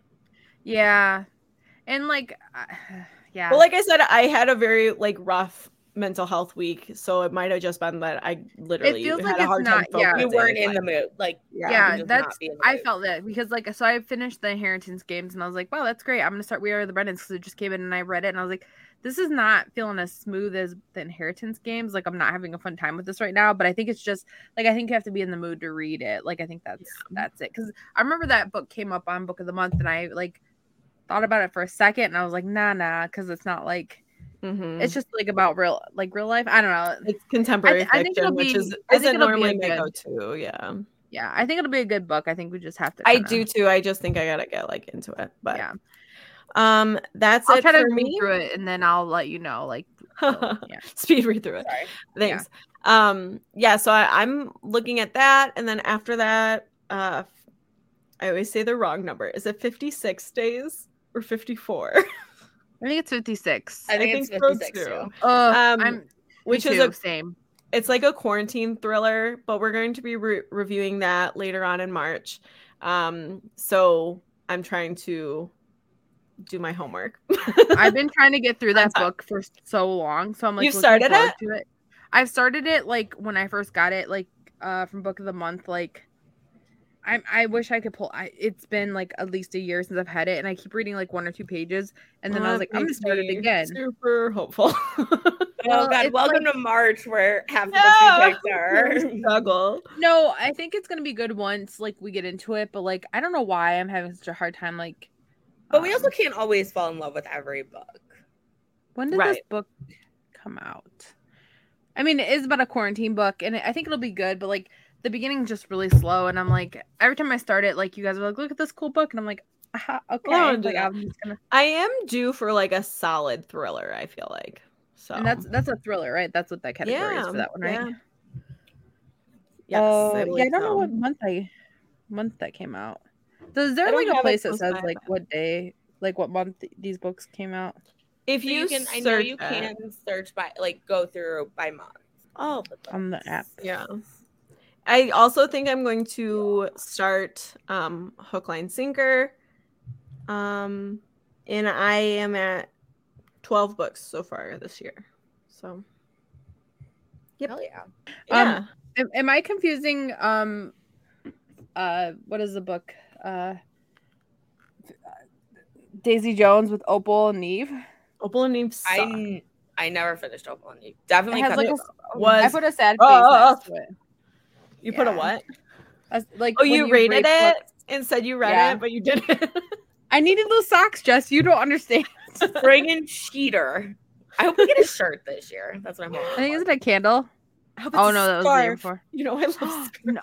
Yeah, and like, uh, (sighs) yeah. But like I said, I had a very like rough mental health week, so it might have just been that I literally feels had like a it's hard time not- yeah. You focusing, weren't in the mood. Like Yeah. yeah, that's be in the I felt that because like so I finished the inheritance games and I was like, wow, that's great. I'm gonna start We Are the Brennans because it just came in and I read it and I was like, this is not feeling as smooth as the inheritance games. Like I'm not having a fun time with this right now. But I think it's just like I think you have to be in the mood to read it. Like I think that's that's it. Because I remember that book came up on Book of the Month and I like thought about it for a second and I was like, nah, nah, because it's not like Mhm. it's just like about real like real life. I don't know. it's contemporary I th- I think fiction, it'll which be- is I think isn't it'll be normally my go-to. Yeah, Yeah, I think it'll be a good book. I think we just have to. I kinda- do too. I just think I gotta get like into it. But Yeah, um, that's I'll it try to for read me. through it and then I'll let you know. Like, (laughs) so, yeah. Speed read through it. sorry. Thanks. Um, yeah, so I, I'm looking at that, and then after that, uh, I always say the wrong number. Is it 56 days or 54? I think it's fifty six. I think I it's think so 56 too. too. Uh, Um, I'm Which me is too, a same. it's like a quarantine thriller, but we're going to be re- reviewing that later on in March. Um, so I'm trying to do my homework. I've been trying to get through that (laughs) book for so long, so I'm like You've started forward to it. I've started it like when I first got it, like uh from Book of the Month. Like, I I wish I could pull. I it's been like at least a year since I've had it, and I keep reading like one or two pages, and then I was like, I'm gonna start it again. Super hopeful. (laughs) Oh Well, god, it's welcome like- to March where half of No! the two (laughs) are. struggle. No, I think it's gonna be good once like we get into it, but like I don't know why I'm having such a hard time. Like, But we um, also can't always fall in love with every book. When did this book come out? I mean, it is about a quarantine book, and I think it'll be good. But like the beginning's just really slow, and I'm like, every time I start it, like you guys are like, "Look at this cool book," and I'm like, Aha, "Okay." Well, do like. I'm just gonna, I am due for like a solid thriller, I feel like. So and that's that's a thriller, right? That's what that category is for that one, right? yeah. Yes, Uh, I yeah, I don't know what month I month that came out. So is there like a place that says like but- what day, like what month these books came out? If So you, you can I know you search it- can search by like go through by month. All the books. On the app. Yeah. I also think I'm going to start um Hook Line Sinker. Um and I am at 12 books so far this year. So Yep. Hell yeah. yeah. Am, am I confusing um uh what is the book? Uh Daisy Jones with Opal and Nev. Opal and Eve suck. I n- I never finished Opal and Eve. Definitely It has like it a, off. Was- I put a sad face Oh, next to it. you put a what? As- like Oh, when you rated it books- and said you read Yeah. it, but you didn't. (laughs) I needed those socks, Jess. You don't understand. friggin' cheater. I hope we get a shirt this year. That's what I'm (laughs) I hoping. think for. is it a candle? I hope Oh no, that was the year before. You know I love (gasps) scarves. no.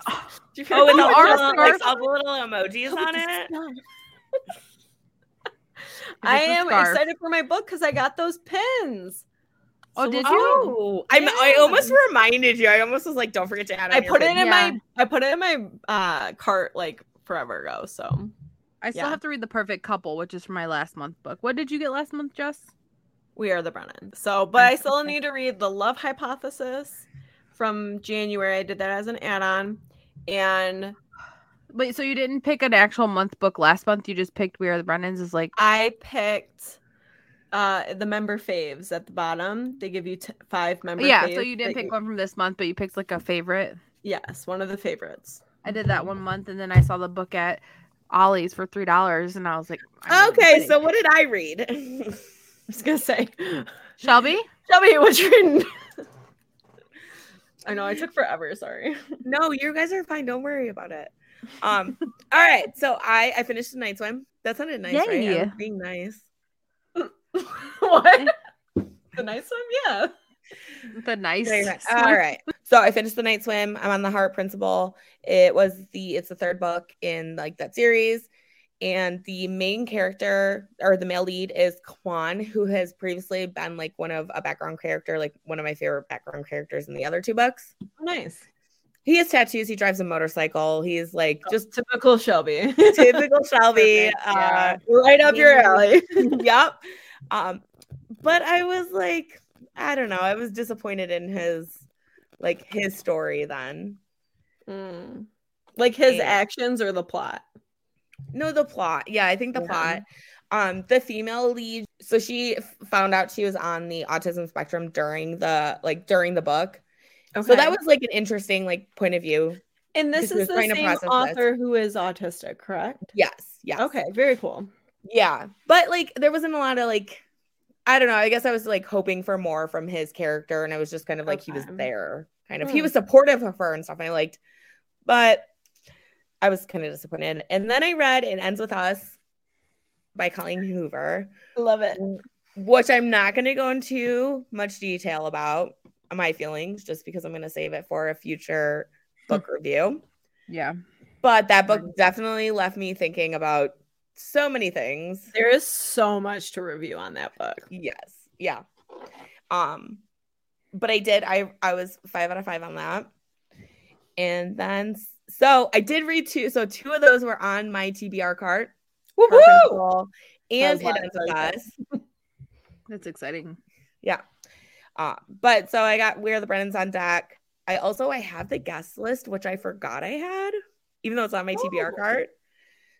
Do you Oh, and the No, little, our like, scarf- all the little emojis on it. scarf. It's I a am excited for my book because I got those pins. Oh, So did you? Oh, I'm, I almost reminded you. I almost was like, don't forget to add. I put it pin. in Yeah. my I put it in my uh cart like forever ago. So I still Yeah. have to read The Perfect Couple, which is from my last month book. What did you get last month, Jess? we are the Brennan. So but I still need to read the Love Hypothesis from January. I did that as an add-on. And Wait, so you didn't pick an actual month book last month? You just picked We Are the Brennans? Is like I picked uh the member faves at the bottom. They give you t- five member yeah. So you didn't pick one from this month, but you picked like a favorite. Yes, one of the favorites. I did that one month, and then I saw the book at Ollie's for three dollars, and I was like, Okay, so what did I read? (laughs) I was gonna say Shelby, (laughs) Shelby, what you reading? I know I took forever. Sorry. (laughs) no, you guys are fine. Don't worry about it. Um. (laughs) all right. So I I finished the night swim. That sounded nice, right? I Yay. was being nice. (laughs) what? The nice one? Yeah. the nice. Very All right. So I finished the night swim. I'm on the Heart Principle. It was the it's the third book in like that series. And the main character or the male lead is Quan, who has previously been like one of a background character, like one of my favorite background characters in the other two books. Nice. He has tattoos, he drives a motorcycle, he's like Just just typical Shelby. typical (laughs) Shelby. Perfect, Uh right up your alley. (laughs) yep. Um, but I was like, I don't know. I was disappointed in his like his story then. Mm. Like his Yeah. actions or the plot? No, the plot. Yeah, I think the Yeah. plot. Um, the female lead, so she f- found out she was on the autism spectrum during the like during the book. So that was like an interesting like point of view. and this is the same process this. author who is autistic, correct? Yes. Yes. Okay, very cool. Yeah. But like there wasn't a lot of like I don't know. I guess I was like hoping for more from his character, and I was just kind of like he was there, kind of. He Hmm. was supportive of her and stuff. And I liked, but I was kind of disappointed. And then I read "It Ends with Us" by Colleen Hoover, Love it. which I'm not going to go into much detail about my feelings, just because I'm going to save it for a future book review. Yeah. But that book definitely left me thinking about so many things. There is so much to review on that book. Yes. Yeah. Um, but I did. I I was five out of five on that. And then so I did read two. So two of those were on my TBR cart. Woo Heart Principle and it ends with us. (laughs) That's exciting. Yeah. Uh, but so I got We Are the Brennans on deck. I also I have the guest list, which I forgot I had, even though it's on my TBR Oh. cart.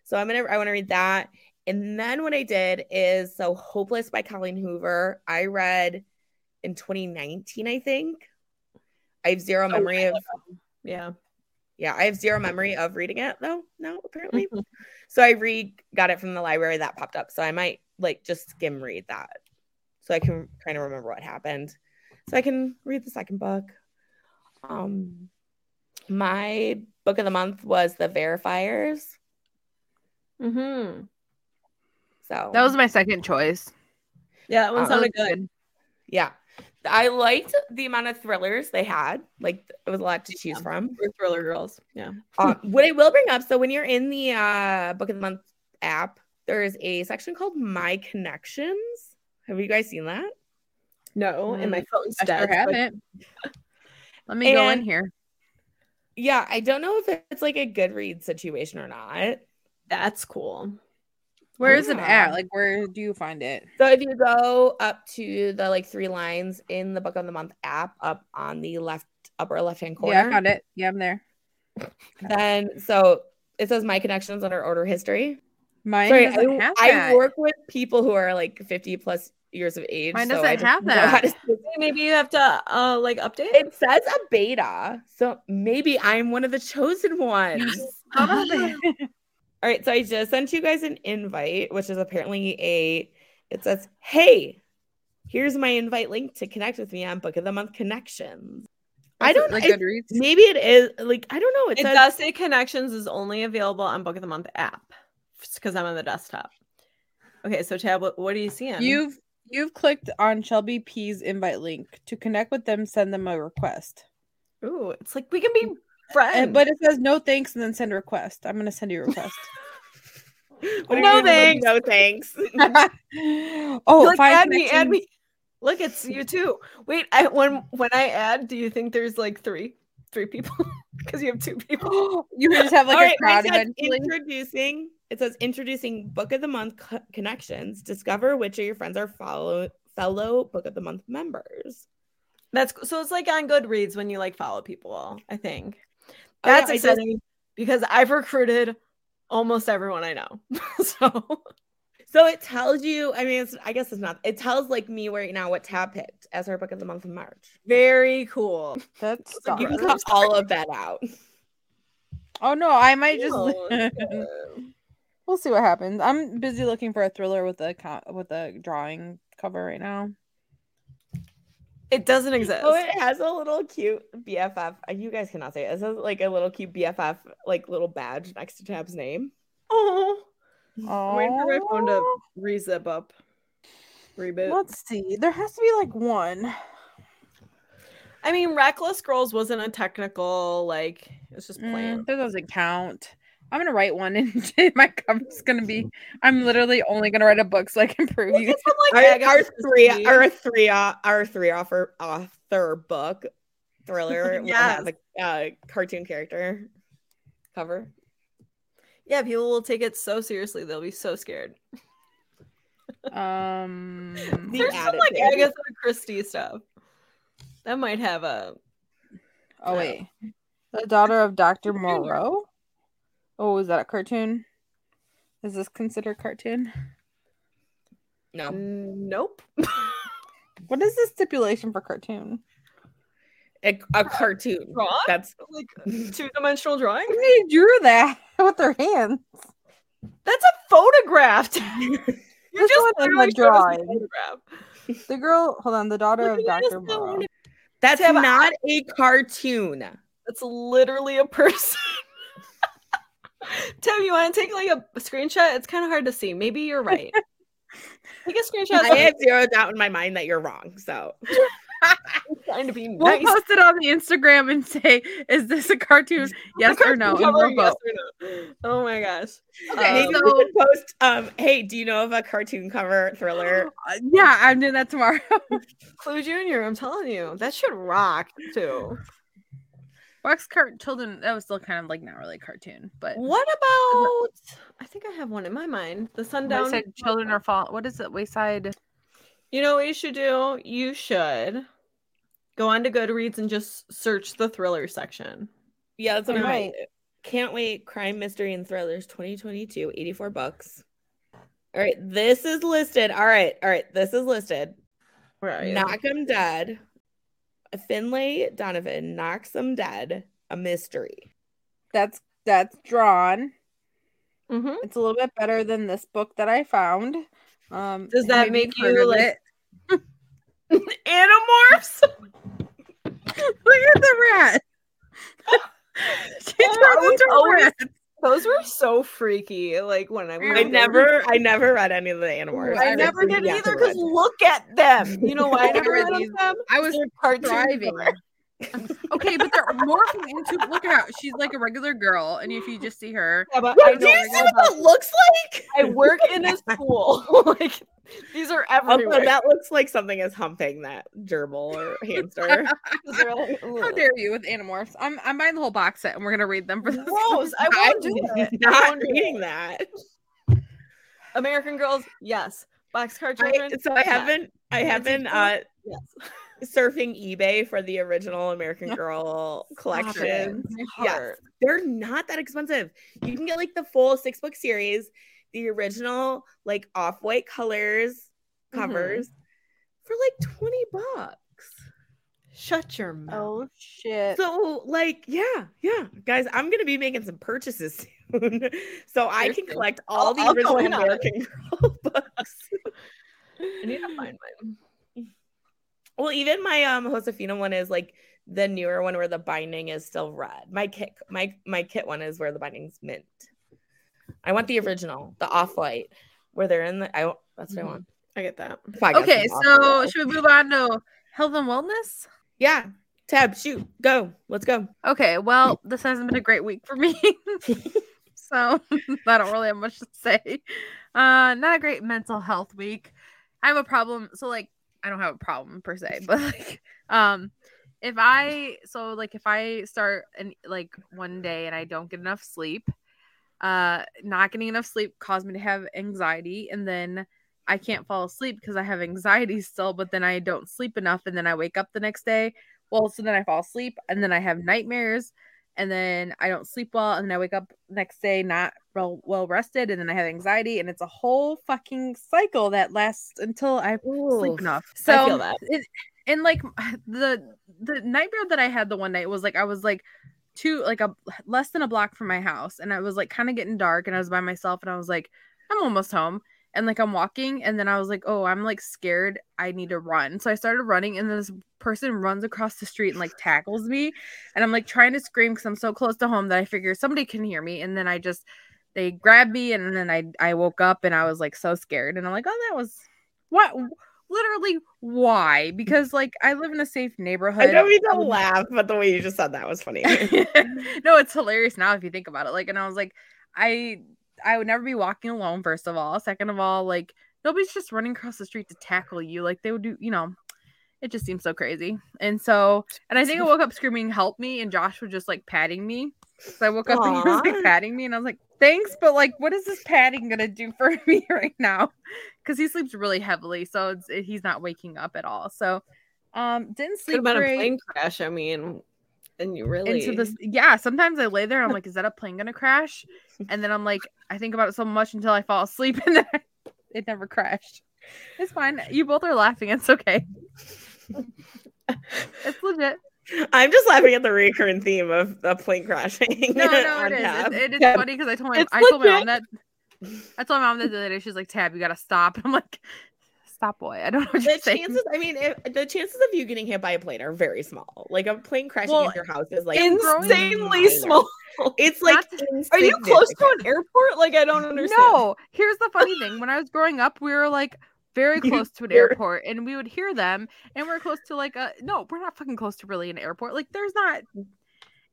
So I'm gonna I want to read that. And then what I did is so Hopeless by Colleen Hoover. I read in 2019, I think. I have zero memory of Yeah. Yeah, I have zero memory of reading it though. No, apparently. so I re got it from the library that popped up. So I might like just skim read that. So I can kind of remember what happened. So I can read the second book. Um my book of the month was The Verifiers. Mm-hmm. So That was my second choice. Yeah, that one Uh, sounded That good. yeah. I liked the amount of thrillers they had. Like it was a lot to choose Yeah. from. We're thriller girls. Yeah. Um, what I will bring up, so when you're in the uh, book of the month app, there is a section called My Connections. Have you guys seen that? No, and my phone's I sure haven't. (laughs) Let me go in here. Yeah, I don't know if it's like a Goodreads situation or not. That's cool. Where is it at? Like, where do you find it? So if you go up to the like three lines in the book of the month app, up on the left upper left hand corner, Yeah, I found it. Yeah, I'm there. then so it says My Connections under order history. Mine Sorry, doesn't I, have I that. work with people who are like 50 plus years of age. Mine doesn't I have that. to- (laughs) Maybe you have to uh like update. It says a beta, so maybe I'm one of the chosen ones. (laughs) How about that? All right, so I just sent you guys an invite, which is apparently a. It says, "Hey, here's my invite link to connect with me on Book of the Month Connections." I don't like I- Goodreads. Maybe it is like I don't know. It, It says does say connections is only available on Book of the Month app because I'm on the desktop. Okay, so tablet, what are you seeing? You've you've clicked on Shelby P's invite link to connect with them. Send them a request, Ooh, it's like we can be friends. And- but it says no thanks and then send a request. I'm gonna send you a request. (laughs) What do you No thanks. No thanks. (laughs) (laughs) oh, like, add me, add me. Look, it's you too. Wait, I, when when I add, do you think there's like three three people? Because you have two people. (gasps) you just have like All a right, crowd it says eventually. introducing. It says introducing Book of the Month co- connections. Discover which of your friends are follow fellow Book of the Month members. That's so it's like on Goodreads when you like follow people. I think Oh, yeah, that's just- exciting because I've recruited almost everyone I know. (laughs) so So it tells you. I mean, it's, I guess it's not. It tells like me right now what tab picked as her book of the month of March. very cool. That's (laughs) like, You can cut all of that out. Oh no, I might just. (laughs) We'll see what happens. I'm busy looking for a thriller with a co- with a drawing cover right now. It doesn't exist. Oh, it has a little cute BFF. uh, You guys cannot say it. It says like a little cute BFF, like little badge next to Tab's name. oh, I'm waiting for my phone to rezip up, reboot. Let's see. There has to be like one. I mean, Reckless Girls wasn't a technical like. It's just plain. Mm, that doesn't count. I'm gonna write one, (laughs) and (laughs) my cover's gonna be. I'm literally only gonna write a book so I can (laughs) prove Look you. at some, Our, like, our three, Christie. our three, uh, our three offer author book thriller will have uh, cartoon character cover. Yeah, people will take it so seriously; they'll be so scared. Um, The There's some like. Agatha Christie stuff that might have a. oh wait, the daughter of Doctor Moreau. Oh, is that a cartoon? Is this considered cartoon? No. Nope. (laughs) What is the stipulation for cartoon? A, a cartoon. Draw? That's like two dimensional drawing. They drew that (laughs) with their hands. That's a photograph. (laughs) you This just one is a literally a drawing. photograph. The girl, hold on, the daughter of Dr. this Moreau. that's Tim, not a cartoon. That's literally a person. Tim, you want to take like a screenshot? It's kind of hard to see. Maybe you're right. (laughs) take a screenshot. I have zero doubt in my mind that you're wrong. So (laughs) I'm trying to be We'll nice. post it on the Instagram and say, is this a cartoon? Yes or no? And Cover, we'll yes or no. Oh my gosh. Okay, maybe Um, we so- could post. Um, hey, do you know of a cartoon cover thriller? (gasps) Uh, yeah, I'm doing that tomorrow. Clue Junior, I'm telling you, that should rock too. Boxcar Children, that was still kind of like not really a cartoon, but What about? I think I have one in my mind. The Sundown. Wayside Children are fall. What is it? Wayside. You know what you should do? You should go on to Goodreads and just search the thriller section. Yeah, that's what I Right. Can't wait. Crime, mystery, and thrillers 2022, 84 bucks. All right, this is listed. All right, all right, this is listed. Where are you? Knock 'em dead. Finlay Donovan knocks them dead. A mystery. That's that's drawn. Mhm. It's a little bit better than this book that I found. Um, Does that make you've heard you, of like- (laughs) Animorphs. Look at the rat. (laughs) she Oh, turns I was into a rat. Those were so freaky. Like when I, I I never, I never read any of the Animorphs. I I never did either. Because look at them. You know why I (laughs) I never read read these. them? I was They're cartoon thriving. Color. (laughs) Okay, but they're morphing into. Look at how she's like a regular girl, and if you just see her, Yeah, but Bro, I do you see what that looks like? I work in a school. (laughs) like these are Also, everywhere. that looks like something is humping that gerbil or (laughs) hamster. Like, how dare you with Animorphs? I'm I'm buying the whole box set, and we're gonna read them for this. Gross. I won't do it. I not reading that. American Girls, yes. Boxcar I, Children, so I haven't, I have been uh, yes. Surfing eBay for the original American Girl collection. My Yes. They're not that expensive. You can get like the full six book series, the original like off white colors mm-hmm. covers for like 20 bucks. Shut your oh, mouth. Oh shit! So like yeah, yeah. Guys, I'm gonna be making some purchases soon. (laughs) so I can collect all I'll- the I'll original in on it. American (laughs) Girl books. I need to find mine. Well, even my um Josefina one is like the newer one where the binding is still red. My kit my my kit one is where the binding's mint. I want the original, the off white, where they're in the I that's what I want. I get that. I Okay, so off-white. should we move on to health and wellness? yeah. Tab, shoot, go. Let's go. Okay, well, this hasn't been a great week for me. (laughs) so (laughs) I don't really have much to say. Uh not a great mental health week. I have a problem. So like I don't have a problem per se, but like um if I so like if I start and like one day and I don't get enough sleep, uh not getting enough sleep caused me to have anxiety and then I can't fall asleep because I have anxiety still, but then I don't sleep enough and then I wake up the next day. Well, so then I fall asleep and then I have nightmares and then I don't sleep well and then I wake up next day not well well rested and then I have anxiety and it's a whole fucking cycle that lasts until I sleep enough. So I feel that. it- and like (sighs) the the nightmare that I had the one night was like I was like two like a less than a block from my house and I was like kind of getting dark and I was by myself and I was like I'm almost home and like I'm walking and then I was like oh I'm like scared I need to run so I started running and then this person runs across the street and like tackles me and I'm like trying to scream because I'm so close to home that I figure somebody can hear me and then I just they grabbed me and then I I woke up and I was like so scared and I'm like oh that was what literally why because like I live in a safe neighborhood I don't mean to laugh, but the way you just said that was funny. (laughs) no, it's hilarious now if you think about it. Like, and I was like, I I would never be walking alone. First of all, second of all, like nobody's just running across the street to tackle you. Like they would do, you know. It just seems so crazy. And so, and I think I woke up screaming, "Help me!" And Josh was just like patting me. So I woke up and he was like patting me, and I was like, "Thanks," but like, what is this patting gonna do for (laughs) me right now? Because he sleeps really heavily, so it's, he's not waking up at all. So, um, didn't Could sleep have been a plane crash. I mean, and you really into this yeah sometimes i lay there and i'm like is that a plane gonna crash and then i'm like i think about it so much until i fall asleep (laughs) and then it never crashed It's fine. You both are laughing. It's okay. it's legit. I'm just laughing at the recurrent theme of the plane crashing. No, no, (laughs) on it is. Tab. It, it is Yeah. funny because I told my It's I told my mom that I told my mom that the other day. She's like, "Tab, you gotta stop." (laughs) I'm like, "Stop, boy. I don't know the saying." chances, I mean, if, the chances of you getting hit by a plane are very small. Like a plane crashing Well, into your house is like Insanely small. (laughs) It's like Are you close to an airport? Like I don't understand. No, here's the funny thing. When I was growing up, we were like very (laughs) close to an airport, and we would hear them, and we're close to like a no, we're not fucking close to really an airport. Like, there's not.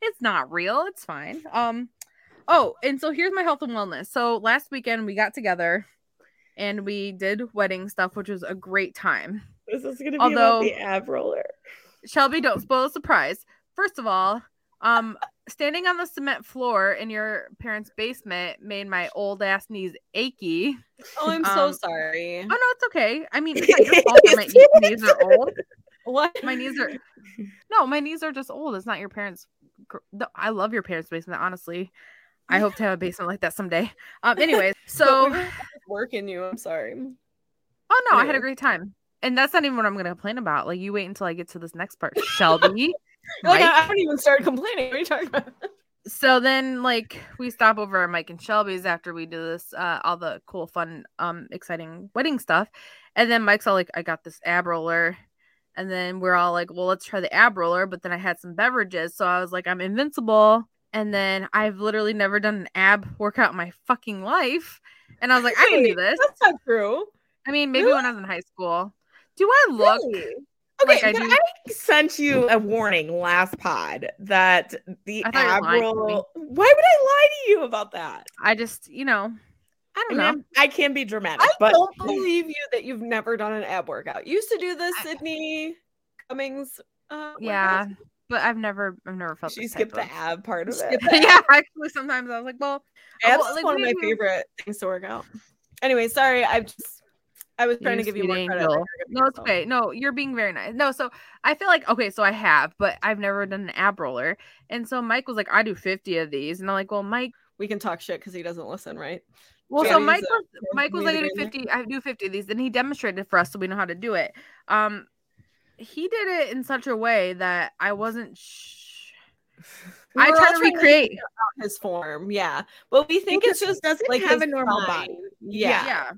It's not real. It's fine. Um. Oh, and so here's my health and wellness. So last weekend we got together, and we did wedding stuff, which was a great time. This is gonna be Although- about the ab roller. Shelby, don't spoil the surprise. First of all, um, standing on the cement floor in your parents' basement made my old ass knees achy. Oh, I'm so Um, sorry. Oh no, it's okay. I mean, it's not your fault that my (laughs) knees- knees are old. What? My knees are no, my knees are just old. It's not your parents. I love your parents' basement. Honestly, I hope (laughs) to have a basement like that someday. Um, anyways, (laughs) so But we were working you. I'm sorry. oh no, I had a great time, and that's not even what I'm going to complain about. Like, you wait until I get to this next part, (laughs) Shelby. Like I haven't even started complaining. What are you talking about? so then like we stop over at Mike and Shelby's after we do this uh all the cool fun um exciting wedding stuff and then Mike's all like I got this ab roller and then we're all like well let's try the ab roller but then I had some beverages so I was like I'm invincible and then I've literally never done an ab workout in my fucking life and I was like I can do this That's not true. I mean maybe really? when I was in high school do I look Really? Okay, like I do- I sent you a warning last pod that the I thought you were ab lying to me. roll. Why would I lie to you about that? I just you know I I don't mean, know I'm- I can be dramatic, I but don't believe you that you've never done an ab workout. You used to do this, I- Sydney Cummings. Uh, yeah workouts. But I've never I've never felt she skipped the ab part of it. (laughs) yeah, actually, sometimes I was like, well, Abs well, like, one of my favorite things to work out. Anyway, sorry. I just I was trying You to give you more credit. angel. than you're giving No, it's okay. No, you're being very nice. No, so I feel like okay, so I have, but I've never done an ab roller, and so Mike was like, I do 50 of these, and I'm like, well, Mike. We can talk shit because he doesn't listen, right? Well, so Mike was Mike was like, I do 50. I do 50 of these, and he demonstrated for us, so we know how to do it. Um, he did it in such a way that I wasn't. Sh- We I were try to trying recreate. figure out his form, yeah, but we think Because it's just doesn't like have a normal spine. body. Yeah, Yeah.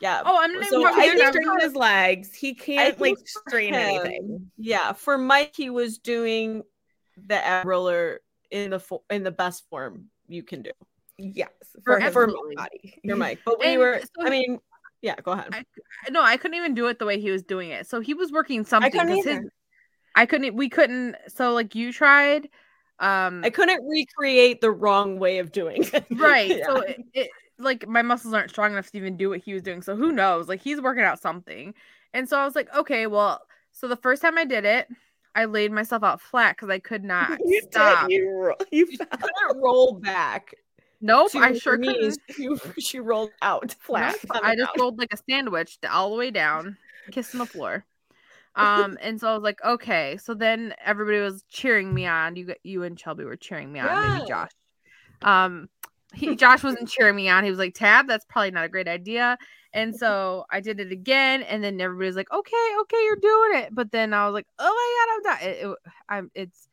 yeah. Oh, I'm not even So talking I about think that. straighten his legs. He can't like for strain him, anything. Yeah, for Mike, he was doing the ab roller in the fo- in the best form you can do Yes, For for his absolutely. body. for Mike. But we And were, so I he- mean, yeah, go ahead. I- no, I couldn't even do it the way he was doing it. So he was working something. I couldn't his-. I couldn't. We couldn't. So like you tried. Um. I couldn't recreate the wrong way of doing it. (laughs) right. Yeah. So it, it like my muscles aren't strong enough to even do what he was doing. So who knows? Like he's working out something. And so I was like, okay, well. So the first time I did it, I laid myself out flat because I could not (laughs) you stop. did. You, ro- you (laughs) fell. couldn't roll back. Nope, I sure couldn't. She, (laughs) she rolled out (laughs) flat. Nope, I just ground. rolled like a sandwich all the way down, kissing the floor. (laughs) Um, and so I was like, okay. So then everybody was cheering me on. You, you and Shelby were cheering me on. Yeah. Maybe Josh. Um, he Josh wasn't cheering me on. He was like, Tab, that's probably not a great idea. And so I did it again, and then everybody was like, okay, okay, you're doing it. But then I was like, oh my god, I'm done. It, it, I'm. It's.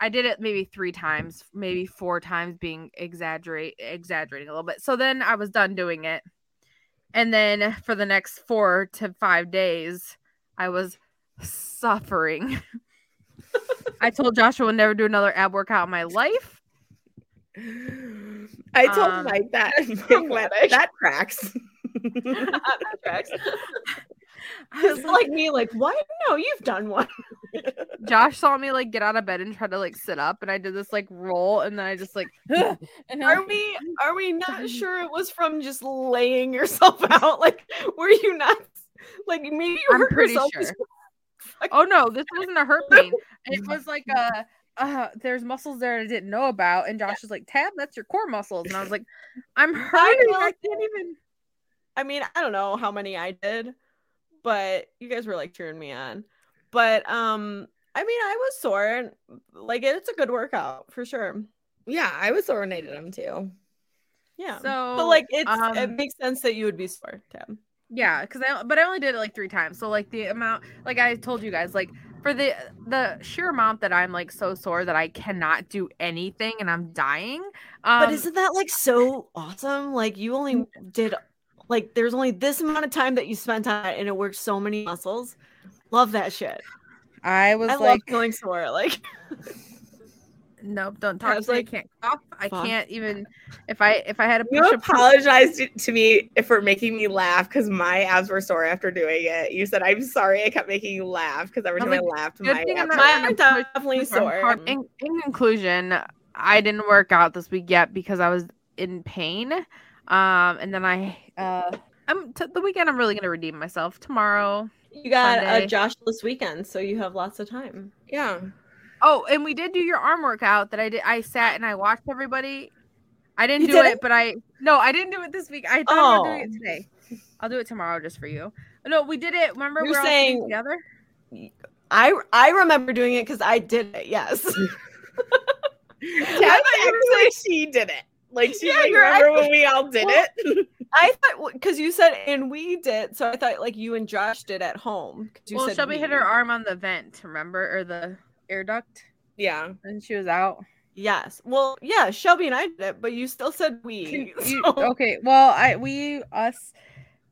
I did it maybe three times, maybe four times, being exaggerate exaggerating a little bit. So then I was done doing it, and then for the next four to five days, I was suffering. (laughs) I told Joshua I would never do another ab workout in my life. I told Um, Mike (laughs) that that tracks. (laughs) That tracks. I was (laughs) It's (laughs) like me, like, what? No, you've done one. (laughs) Josh saw me like get out of bed and try to like sit up, and I did this like roll, and then I just like, I- Are we are we not sure it was from just laying yourself out? Like, were you not like maybe you I'm hurt pretty yourself? sure. oh no, this wasn't a hurt pain. It was like uh uh there's muscles there I didn't know about, and Josh was like, Tab, that's your core muscles, and I was like, I'm hurting. I can't even. I mean, I don't know how many I did, but you guys were like cheering me on. But um, I mean, I was sore and like it's a good workout for sure. yeah, I was ornated them too. Yeah. So, but like it's it um, makes sense that you would be sore, Tab. Yeah, because I but I only did it like three times. So like the amount, like I told you guys, like for the the sheer amount that I'm like so sore that I cannot do anything and I'm dying. Um, but isn't that like so awesome? Like you only did like there's only this amount of time that you spent on it and it works so many muscles. Love that shit. I was I love like, feeling sore. Like (laughs) nope, don't I talk was to me. I can't cough. I fuck. can't even if I if I had a You push up. apologized to me for making me laugh because my abs were sore after doing it. You said, I'm sorry I kept making you laugh because every I time was I like, laughed, my abs were- mine trying are to push definitely sore. In, in conclusion, I didn't work out this week yet because I was in pain. Um, and then I uh, I'm t- the weekend. I'm really gonna redeem myself tomorrow. you got Sunday. a Joshless weekend, so you have lots of time. Yeah. Oh, and we did do your arm workout that I did. I sat and I watched everybody. I didn't You do did it, it? but I no, I didn't do it this week. I thought I was doing Oh. it today. I'll do it tomorrow just for you. No, we did it. Remember You're we're all saying- together. I I remember doing it because I did it. Yes. (laughs) Tabb (laughs) actually, she did it. Like she Yeah, like, remember actually- when we all did Well, it. (laughs) I thought because you said and we did, so I thought like you and Josh did at home. You well, said Shelby hit we. her arm on the vent, remember, or the air duct, yeah. and she was out. Yes. Well, yeah, Shelby and I did it, but you still said we. Can (laughs) you- so- okay, well, I we us.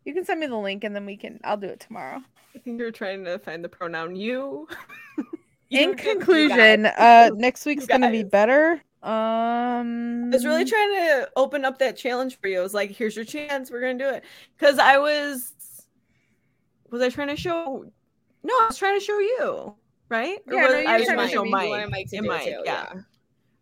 You can send me the link, and then we can. I'll do it tomorrow. I think you're trying to find the pronoun you. (laughs) In You- you conclusion, guys. uh, next week's gonna be better. Um, I was really trying to open up that challenge for you. I was like, here's your chance. We're gonna do it. Cause I was was I trying to show no, I was trying to show you, right? Yeah, was- no, I was trying to show. Mike. Mike to Mike, too, yeah.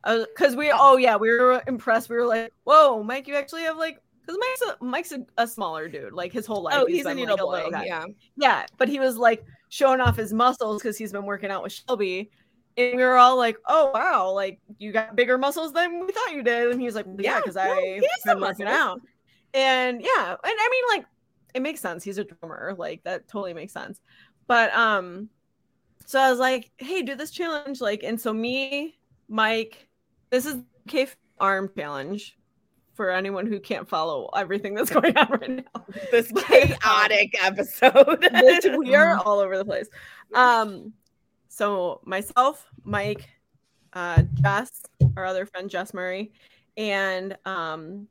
because we oh yeah we were impressed we were like whoa mike you actually have like because mike's a mike's a, a smaller dude like his whole life Oh, he's a been, needle like, boy. Yeah. yeah but he was like showing off his muscles because he's been working out with shelby and we were all like oh wow like you got bigger muscles than we thought you did and he was like yeah Yeah, because no, i've been working out and yeah and i mean like it makes sense he's a drummer like that totally makes sense but um so i was like hey do this challenge like and so me mike this is K arm challenge for anyone who can't follow everything that's (laughs) going on right now. This um, chaotic episode. This- we are (laughs) all over the place. Um, so myself, Mike, uh, Jess, our other friend Jess Murray, and um,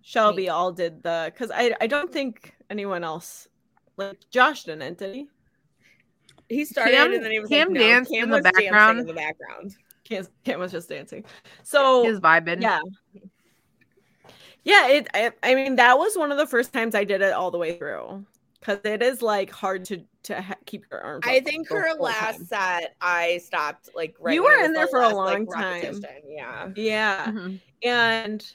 Shelby all did the because I I don't think anyone else like Josh didn't, did he? he started Cam- and then he was Cam like, no, danced Cam in the dancing background. in the background. Cam, Cam was just dancing. So his vibing. yeah yeah it I, I mean that was one of the first times i did it all the way through because it is like hard to to ha- keep your arms I up think her last time. set, I stopped like right. You were was in the there for a last, like, long time. repetition, Yeah. yeah Mhm. and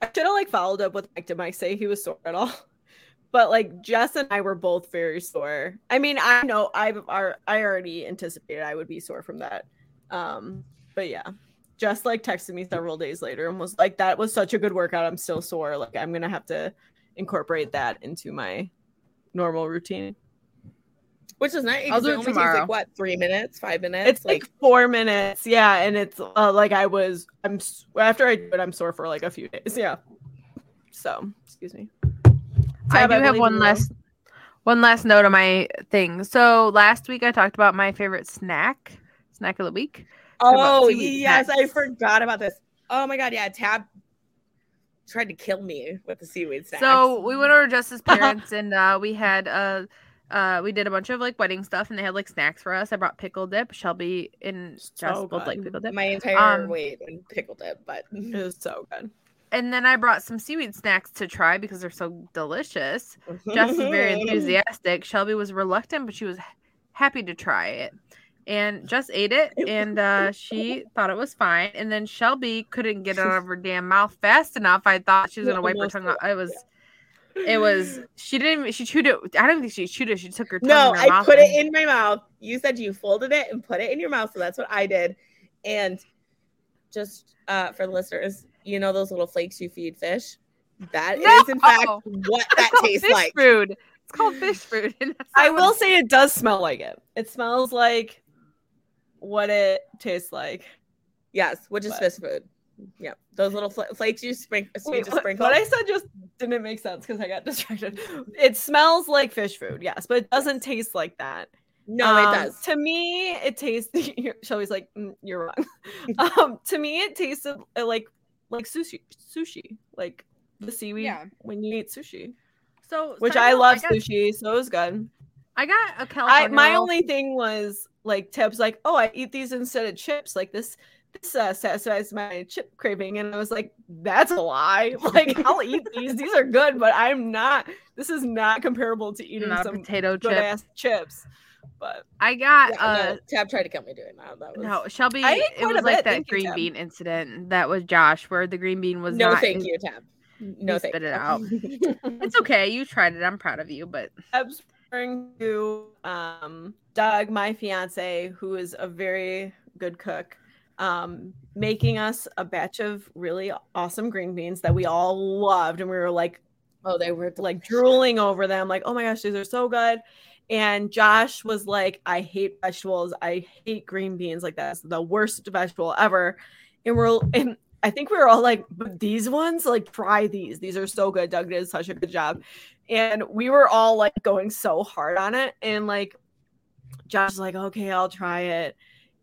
i should have like followed up with like did mike say he was sore at all (laughs) but like jess and i were both very sore i mean i know i've ar- i already anticipated i would be sore from that um but yeah Jess like texted me several days later and was like, "That was such a good workout. I'm still sore. Like I'm gonna have to incorporate that into my normal routine." Which is nice. I'll 'cause do it it only takes tomorrow. like what three minutes, five minutes. It's like four minutes, yeah, and it's uh, like I was. I'm after I do it, I'm sore for like a few days, yeah. So, excuse me. I Tabb, do have one in you. last one last note on my thing. So last week I talked about my favorite snack, snack of the week. oh seaweed yes, I forgot about this. Oh my god, yeah, Tabb tried to kill me with the seaweed snacks. So we went over to Jess's parents and uh, we had uh, uh, we did a bunch of like wedding stuff and they had like snacks for us. I brought pickle dip. Shelby and Jess So both like pickle dip. my entire Um, weight and pickle dip, but (laughs) It was so good. And then I brought some seaweed snacks to try because they're so delicious. Jess was very (laughs) enthusiastic. Shelby was reluctant, but she was happy to try it. And just ate it, and uh, she thought it was fine. And then Shelby couldn't get it out of her damn mouth fast enough. I thought she was gonna wipe her tongue out. It was, it was. (laughs) She didn't. even- She chewed it. I don't think she chewed it. She took her tongue. No, in her I mouth put and- it in my mouth. You said you folded it and put it in your mouth, so that's what I did. And just uh, for the listeners, you know those little flakes you feed fish. That is, No! in fact, (laughs) Oh. what It's that called tastes fish like. Food. It's called fish food. (laughs) I will say it does smell like it. It smells like what it tastes like. Yes, which is But- fish food. Yeah, those little fl- flakes you sprinkle. Wait, just what, sprinkle. what I said just didn't make sense because I got (laughs) distracted. It smells like fish food, yes, but it doesn't taste like that. No, Um, it does. To me, it tastes. (laughs) Shelby's like, "Mm, you're wrong. (laughs) um, to me, it tasted uh, like like sushi, sushi, like the seaweed Yeah. when you eat sushi. So Which side I note, love got, sushi, so it was good. I got a California. my roll. only thing was like Tibbs, like, oh, I eat these instead of chips. Like this, this uh, satisfies my chip craving, and I was like, that's a lie. (laughs) Like I'll eat these; these are good, but I'm not. This is not comparable to eating not some potato chip. ass chips. But I got Yeah, uh no, Tabb tried to kill me doing that. That was no Shelby. I It was like that you, green Tabb. bean incident that was Josh, where the green bean was no, thank you, Tabb. No, spit it out. (laughs) It's okay. You tried it. I'm proud of you, but referring to um, Doug, my fiance, who is a very good cook, um, making us a batch of really awesome green beans that we all loved, and we were like oh, they were like drooling over them, like, oh my gosh, these are so good. And Josh was like, I hate vegetables. I hate green beans. Like that's the worst vegetable ever. And we're and I think we were all like, but these ones, like, try these. These are so good. Doug did such a good job. And we were all like going so hard on it. And like Josh was like, okay, I'll try it.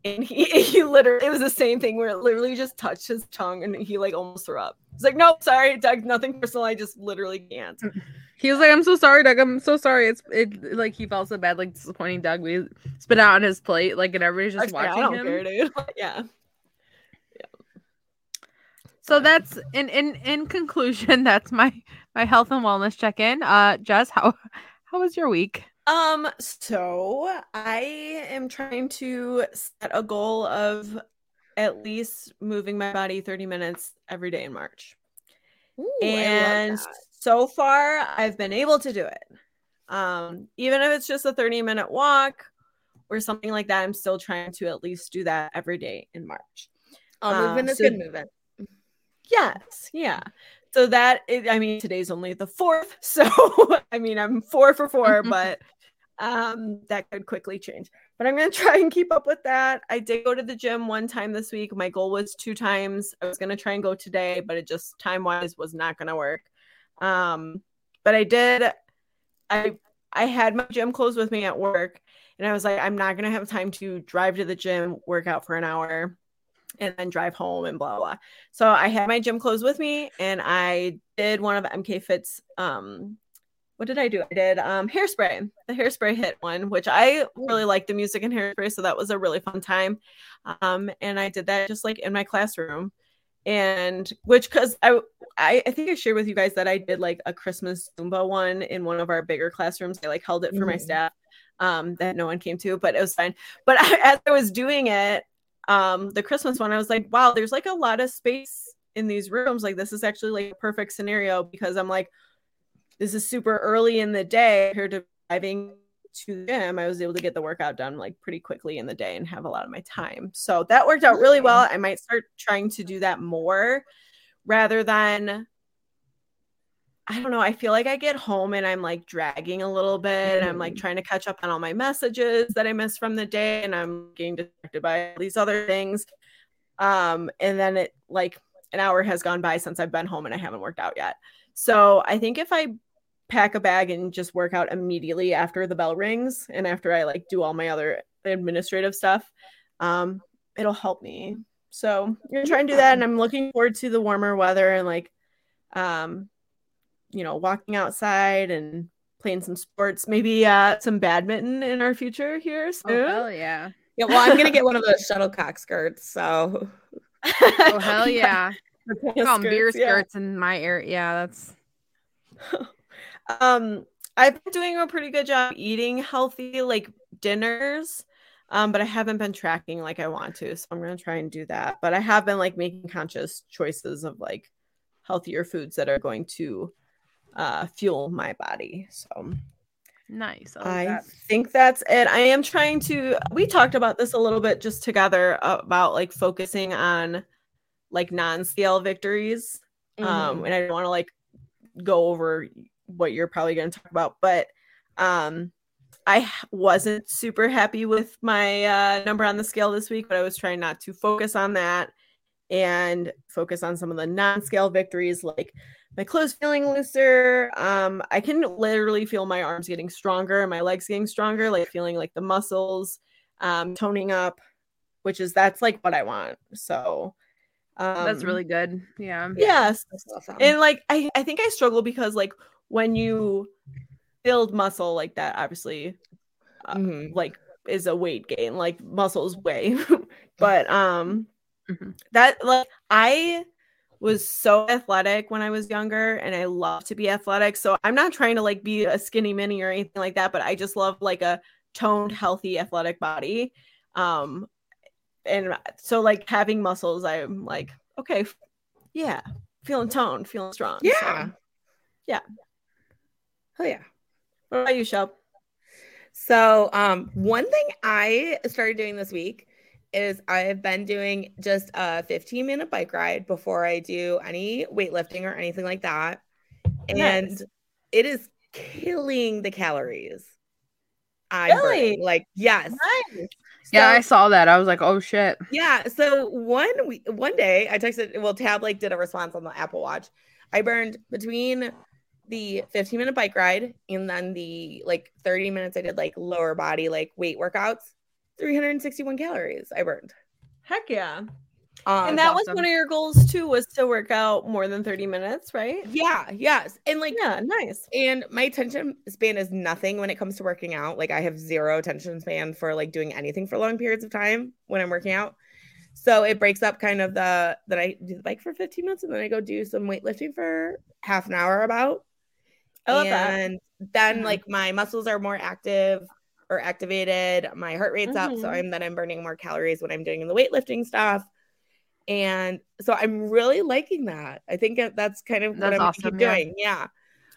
And he, (laughs) he literally, it was the same thing where it literally just touched his tongue and he like almost threw up. He's like, nope, sorry, Doug, nothing personal. I just literally can't. Mm-hmm. he was like, "I'm so sorry, Doug. I'm so sorry." It's it like he felt so bad, like disappointing Doug. We spit out on his plate, like, and everybody's just watching him. care, (laughs) yeah. So that's in in in conclusion, (laughs) that's my my health and wellness check in. Uh, Jess, how how was your week? Um, so I am trying to set a goal of at least moving my body 30 minutes every day in March. Ooh, and I love that. so far I've been able to do it. Um, even if it's just a 30 minute walk or something like that, I'm still trying to at least do that every day in March. Uh, movement is so- good movement. Yes, yeah. So that is, I mean, today's only the fourth, (laughs) so I mean, I'm four for four, (laughs) but um, that could quickly change. But I'm gonna (laughs) try and keep up with that. I did go to the gym one time this week. My goal was two times. I was gonna try and go today, but it just time wise was not gonna work. Um, but I did. I I had my gym clothes with me at work, and I was like, I'm not gonna have time to drive to the gym, work out for an hour, and then drive home and blah blah. So I had my gym clothes with me, and I did one of MK Fit's. Um, what did I do? I did um hairspray, the hairspray HIIT one, which I really liked the music and hairspray, so that was a really fun time. Um, and I did that just like in my classroom, and which because I, I I think I shared with you guys that I did like a Christmas Zumba one in one of our bigger classrooms. I like held it for my Mhm. staff, um, that no one came to, but it was fine. But (laughs) as I was doing it, um the christmas one i was like wow there's like a lot of space in these rooms. Like this is actually like a perfect scenario because i'm like this is super early in the day. Compared to driving to the gym. I was able to get the workout done like pretty quickly in the day and have a lot of my time. So that worked out really well. I might start trying to do that more rather than I don't know. I feel like I get home and I'm like dragging a little bit. I'm like Mhm. trying to catch up on all my messages that I missed from the day and I'm getting distracted by all these other things. Um, and then it like an hour has gone by since I've been home and I haven't worked out yet. So I think if I pack a bag and just work out immediately after the bell rings and after I like do all my other administrative stuff, um, it'll help me. So I'm gonna try and do that. And I'm looking forward to the warmer weather and like um you know, walking outside and playing some sports, maybe uh some badminton in our future here soon. Oh hell yeah! Yeah, well, I'm gonna get one of those (laughs) shuttlecock skirts. So Oh hell (laughs) yeah! Tennis beer skirts, yeah. in my area. Yeah, that's (laughs) um I've been doing a pretty good job eating healthy like dinners. Um, but I haven't been tracking like I want to, so I'm gonna try and do that. But I have been like making conscious choices of like healthier foods that are going to uh fuel my body. So nice. I, I that. think that's it. I am trying to. We talked about this a little bit just together about like focusing on like non-scale victories. Mm-hmm. Um, and I don't want to like go over what you're probably going to talk about, but um, I wasn't super happy with my uh, number on the scale this week, but I was trying not to focus on that and focus on some of the non-scale victories like my clothes feeling looser. Um, I can literally feel my arms getting stronger and my legs getting stronger, like feeling like the muscles um toning up, which is that's like what I want. So um, That's really good. Yeah. yes. Awesome. And like I, I think I struggle because like when you build muscle like that, obviously uh, Mhm. like is a weight gain, like muscles weigh. (laughs) but um Mhm. that like I was so athletic when I was younger and I love to be athletic. So I'm not trying to like be a skinny mini or anything like that, but I just love like a toned, healthy, athletic body. Um and so like having muscles, I'm like, okay, yeah, feeling toned, feeling strong. So, Yeah. yeah. Oh yeah. What about you, Shep? So, um, one thing I started doing this week is I've been doing just a 15 minute bike ride before I do any weightlifting or anything like that. And Nice. it is killing the calories. I Really? like yes. Yeah, So- I saw that. I was like, oh shit. yeah. So one we one day I texted well Tabb like did a response on the Apple Watch. I burned between the 15 minute bike ride and then the like 30 minutes I did like lower body like weight workouts. 361 calories I burned. Heck yeah. Um, and that was awesome. one of your goals too, was to work out more than 30 minutes, right? yeah, yes. And like Yeah, nice. and my attention span is nothing when it comes to working out. Like I have zero attention span for like doing anything for long periods of time when I'm working out. So it breaks up kind of the that I do the bike for 15 minutes and then I go do some weightlifting for half an hour about. I love that. and then Mhm. like my muscles are more active or activated, my heart rate's up. So Mhm. I'm then I'm burning more calories when I'm doing the weightlifting stuff. And so I'm really liking that. I think that's kind of what I'm awesome, keep yeah. doing. Yeah.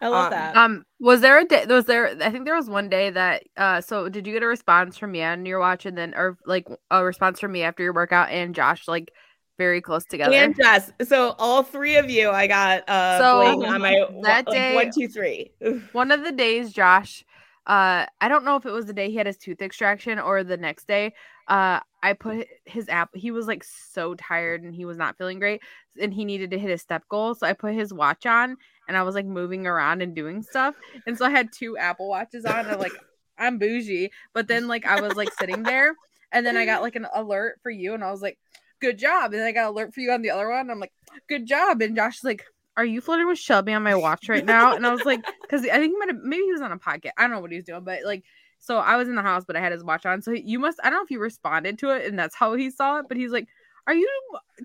I love um, that. Um, was there a day? Was there? I think there was one day that. Uh, so did you get a response from me on your watch, and then, or like a response from me after your workout and Josh, like very close together? And Jess. So all three of you, I got uh So, bling on my that like, day- one, two, three. one of the days josh uh i don't know if it was the day he had his tooth extraction or the next day uh i put his app he was like so tired and he was not feeling great and he needed to hit his step goal so i put his watch on and i was like moving around and doing stuff and so i had two apple watches on and like i'm bougie but then like i was like sitting there and then i got like an alert for you and i was like good job and i got alert for you on the other one i'm like good job and josh is like are you flirting with Shelby on my watch right now? And I was like, (laughs) because I think he might have, maybe he was on a podcast. I don't know what he was doing, but like, so I was in the house, but I had his watch on. So you must, I don't know if you responded to it and that's how he saw it, but he's like, are you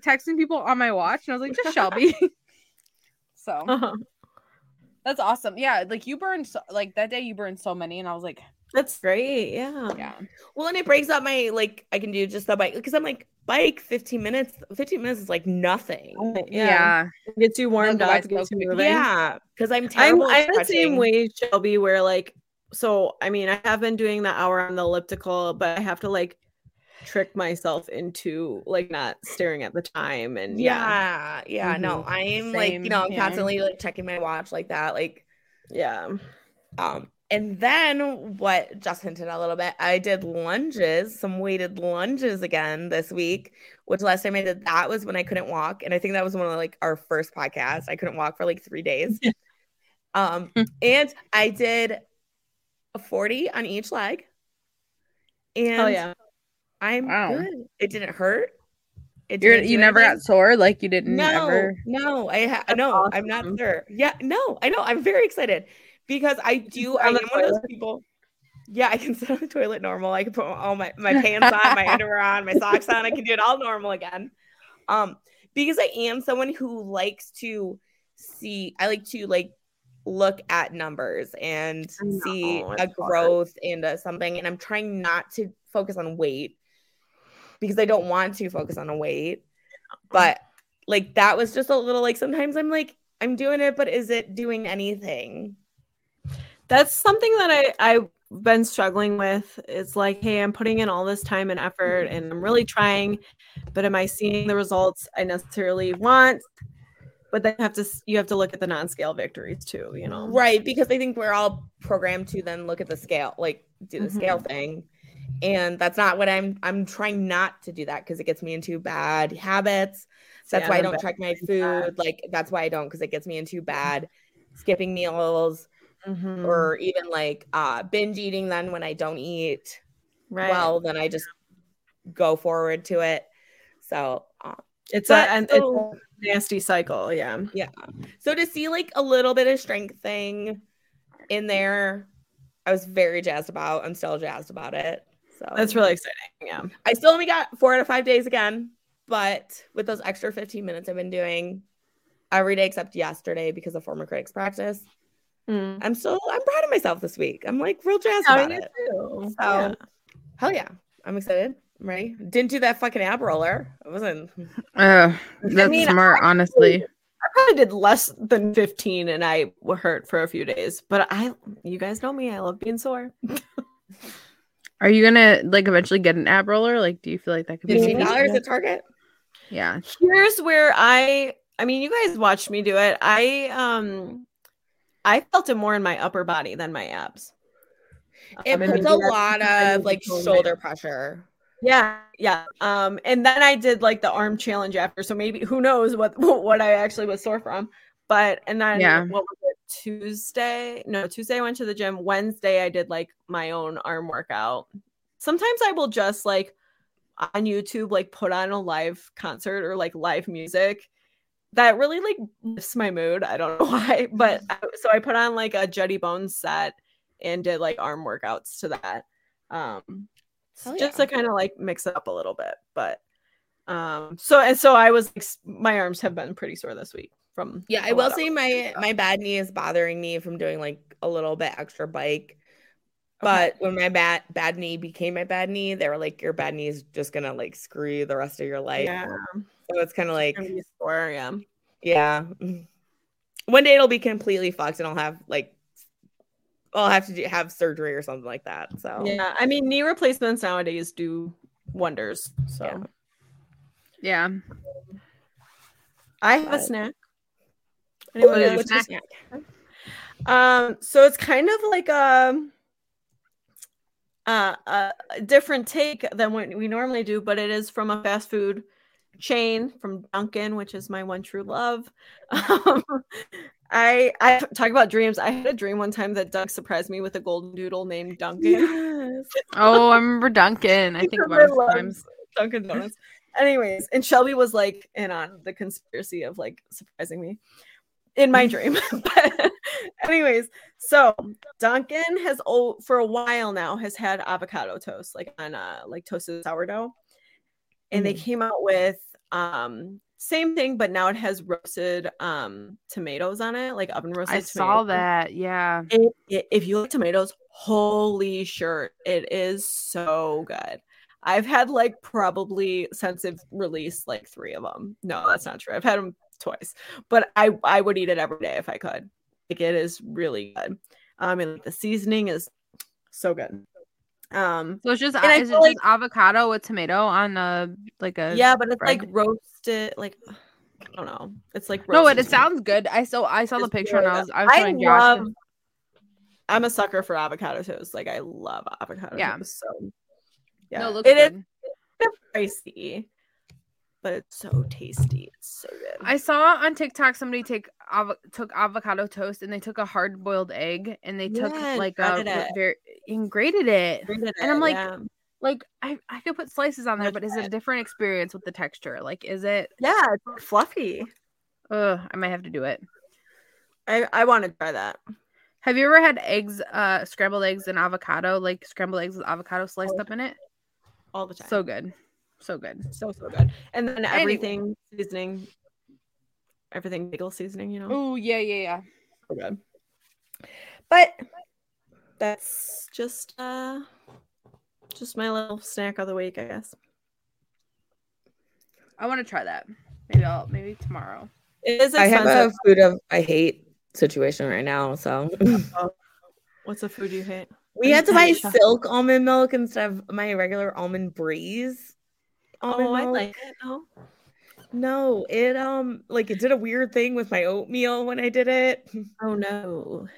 texting people on my watch? And I was like, just Shelby. (laughs) (laughs) so Uh-huh. that's awesome. Yeah. Like you burned, so, like that day you burned so many. And I was like, That's great. Yeah. yeah. well, and it breaks up my like I can do just the bike because I'm like bike 15 minutes. 15 minutes is like nothing. Yeah. Gets you warmed up, gets you moving. Yeah, because I'm I'm, terrible. I'm the same way, Shelby, where like, so I mean, I have been doing the hour on the elliptical, but I have to like trick myself into like not staring at the time. And yeah, Yeah, yeah, no, I'm like, you know, yeah. constantly like checking my watch like that. Like, yeah. um, and then what just hinted a little bit, I did lunges, some weighted lunges again this week, which last time I did that was when I couldn't walk. And I think that was one of like our first podcasts. I couldn't walk for like three days. (laughs) um, and I did a 40 on each leg. And Oh yeah. I'm Wow. good. It didn't hurt. It You're, didn't do you never anything. got sore. Like you didn't No, ever. no, I ha- That's no, I'm not awesome. sure. Yeah, no, I know. I'm very excited because I do. I am one of those people. Yeah, I can (laughs) sit on the toilet normal. I can put all my my (laughs) pants on, my underwear on, my socks on. I can do it all normal again. Um, because I am someone who likes to see. I like to like look at numbers and know, see a hard. growth and something. And I'm trying not to focus on weight because I don't want to focus on a weight. But like that was just a little like sometimes I'm like I'm doing it, but is it doing anything? That's something that I I've been struggling with. It's like, hey, I'm putting in all this time and effort and I'm really trying, but am I seeing the results I necessarily want? But then you have to you have to look at the non-scale victories too, you know. Right, because I think we're all programmed to then look at the scale, like do the Mhm. scale thing. And that's not what I'm I'm trying not to do that because it gets me into bad habits. So that's Yeah, why I don't check my food. Like that's why I don't because it gets me into bad skipping meals Mhm. or even like uh binge eating then when I don't eat right. well, then I just go forward to it. So um, it's but a and so- it's a nasty cycle. Yeah, yeah. so to see like a little bit of strength thing in there, I was very jazzed about. I'm still jazzed about it. So That's really exciting. Yeah. I still only got four out of five days again, but with those extra 15 minutes I've been doing every day except yesterday because of former critics practice, Mm. I'm still I'm proud of myself this week. I'm like real jazzed Yeah, about it. too. So Yeah. hell yeah, I'm excited. I'm ready. Didn't do that fucking ab roller. (laughs) I wasn't. Uh, that's mean, smart, honestly. I probably did less than 15 and I were hurt for a few days. But I you guys know me, I love being sore. (laughs) Are you gonna like eventually get an ab roller? Like, do you feel like that could be? fifteen dollars at Target. Yeah. Here's where I I mean you guys watched me do it. I um I felt it more in my upper body than my abs. It Um, puts a lot of like shoulder pressure. Yeah, yeah. Um, and then I did like the arm challenge after, so maybe who knows what (laughs) what I actually was sore from. But and then Yeah. what was it? Tuesday? No, Tuesday I went to the gym. Wednesday I did like my own arm workout. Sometimes I will just like on YouTube like put on a live concert or like live music. That really like lifts my mood. I don't (laughs) know why, but I, so I put on like a Jetty Bones set and did like arm workouts to that. Um, Hell just to kind of like mix it up a little bit. But um, so and so I was like, my arms have been pretty sore this week from Yeah, I will say my my bad knee is bothering me from doing like a little bit extra bike. Okay. But when my bad bad knee became my bad knee, they were like, "Your bad knee is just gonna like screw you the rest of your life." yeah, So it's kind of like, gonna yeah. yeah. One day it'll be completely fucked, and I'll have like, I'll have to do, have surgery or something like that. So Yeah, I mean, knee replacements nowadays do wonders. So Yeah. Yeah. I have a snack. Anyone is got a your What's snack? snack? Um, so it's kind of like a, uh, a a different take than what we normally do, but it is from a fast food chain from Dunkin', which is my one true love. (laughs) Um, I I talk about dreams. I had a dream one time that Doug surprised me with a golden doodle named Duncan. Yes. (laughs) Oh, I remember Duncan. I think Because about it love sometimes. Dunkin' Donuts. Anyways, and Shelby was like in on the conspiracy of like surprising me in my dream. (laughs) but anyways, so Dunkin' has oh for a while now has had avocado toast, like on uh like toasted sourdough. And they Mhm. came out with um same thing, but now it has roasted um tomatoes on it, like oven roasted I saw that. Yeah. It, it- if you like tomatoes, holy shirt, it is so good. I've had like probably since it released like three of them. No, that's not true. I've had them twice, but I I would eat it every day if I could. Like it is really good. Um, and the seasoning is so good. Um, So it's just I is it feel just avocado with tomato on a like a yeah, but it's bread. like roasted, like (sighs) I don't know. It's like no, it, sounds good. I saw I saw the picture really and I was. I was I showing Josh. love. I'm a sucker for avocado toast. Like I love avocado Yeah. toast. So yeah, No, it it is good. pricey, but it's so tasty. It's so good. I saw on TikTok somebody take avo- took avocado toast and they took a hard boiled egg and they took Yeah, like a very and grated it. Rated and I'm like, yeah, Like I I could put slices on there, but is it a different experience with the texture? Like is it? yeah, it's fluffy. Ugh, I might have to do it. I I want to try that. Have you ever had eggs, uh, scrambled eggs and avocado, like scrambled eggs with avocado sliced up in it? all the time. So good, so good. so so good. And then Anyway. everything seasoning, everything bagel seasoning. You know, Oh yeah, yeah, yeah. so good. But that's just uh just my little snack of the week, I guess. I want to try that. Maybe I'll maybe tomorrow. It is I have a food of I hate situation right now. So (laughs) What's a food you hate? we had to buy Chocolate. silk almond milk instead of my regular almond breeze. Almond Oh, I like it. No. No, it um like it did a weird thing with my oatmeal when I did it. Oh no.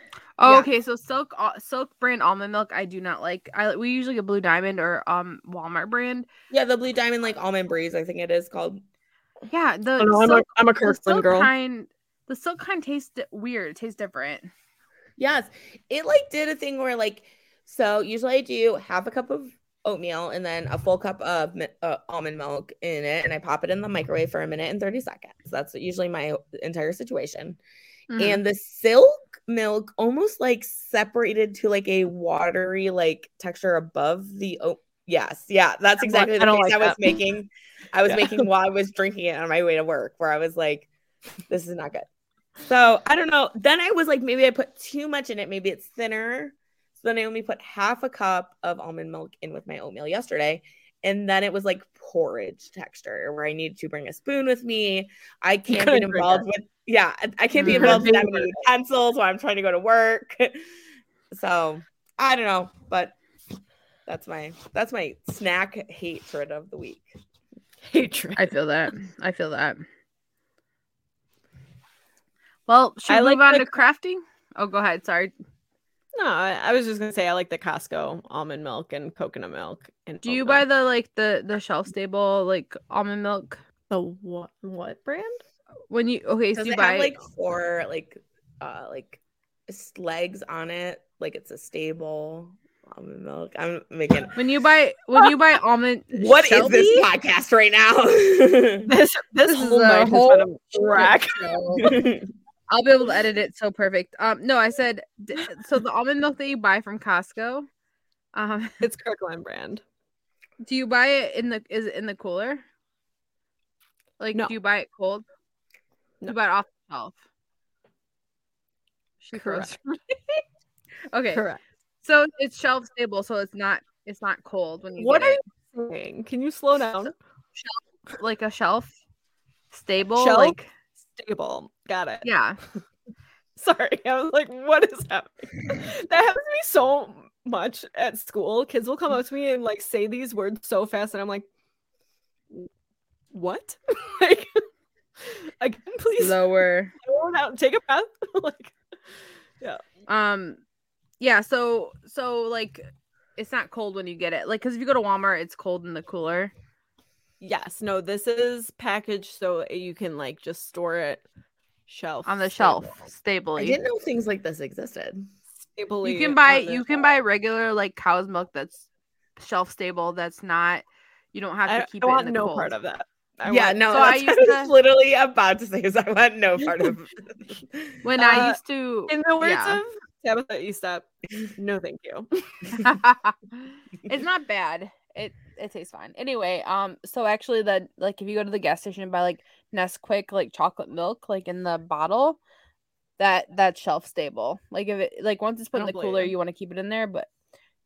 Oh, Yeah. okay. So silk silk brand almond milk, I do not like. I we usually get Blue Diamond or um Walmart brand. Yeah, the blue diamond like almond breeze, I think it is called. Yeah, the I don't know, I'm a, silk, I'm a the Kirkland girl. kind, the silk kind tastes weird. It tastes different. Yes. It like did a thing where like so usually I do half a cup of oatmeal and then a full cup of uh, almond milk in it and I pop it in the microwave for a minute and 30 seconds. That's usually my entire situation. Mhm. And the silk milk almost like separated to like a watery like texture above the oat. Yes, yeah, that's exactly like- the I don't face like I was that. (laughs) making. I was Yeah. making while I was drinking it on my way to work, where I was like, "This is not good." So I don't know. Then I was like, maybe I put too much in it. Maybe it's thinner. So then I only put half a cup of almond milk in with my oatmeal yesterday. And then it was like porridge texture where I needed to bring a spoon with me. I can't get involved with, yeah, I- I can't be involved with that many utensils while I'm trying to go to work. (laughs) so I don't know, but that's my that's my snack hatred of the week. Hatred. I feel that. I feel that. Well, should I we move on the- to crafting? Oh, go ahead. Sorry. No, I, I was just gonna say I like the Costco almond milk and coconut milk. And Do you oat buy the like the the shelf stable like almond milk the what what brand? when you okay? So you it buy have like four like uh like legs on it? Like it's a stable almond milk. I'm making when you buy when you buy almond. (laughs) What is Shelby? this podcast right now? (laughs) This this, This is whole a night whole has been a wreck. (laughs) I'll be able to edit it so perfect. Um, no, I said so. The almond milk that you buy from Costco, um, (laughs) It's Kirkland brand. do you buy it in the is it in the cooler? Like, No. do you buy it cold? No. You buy it off the shelf. She froze. (laughs) okay, Correct. so it's shelf stable, so it's not it's not cold when you What are it. you saying? Can you slow down? like a shelf stable, Shelf? like Stable. Got it. yeah. (laughs) Sorry. I was like, what is happening? (laughs) that happens to me so much at school. Kids will come up to me and like say these words so fast, and I'm like, what? (laughs) like, again, please Lower. slow down, take a breath. like, yeah. Um, yeah. So so like, it's not cold when you get it. Like, because if you go to Walmart, it's cold in the cooler. Yes, no, this is packaged so you can like just store it shelf on the shelf stable. I didn't know things like this existed. Stably You can buy you can shelf. buy regular like cow's milk that's shelf stable. That's not. You don't have to I, keep I it want in the no cold. part of that. I yeah, want- no, so I used what I was to- literally about to say is I want no part of (laughs) When I Uh, used to, In the words of, yeah. of Tabitha Estep, no, thank you. (laughs) (laughs) it's not bad. It it tastes fine. Anyway, um, so actually, the like if you go to the gas station and buy like Nesquik like chocolate milk like in the bottle, that that's shelf stable. Like if it like once it's put in the cooler, you. you want to keep it in there, but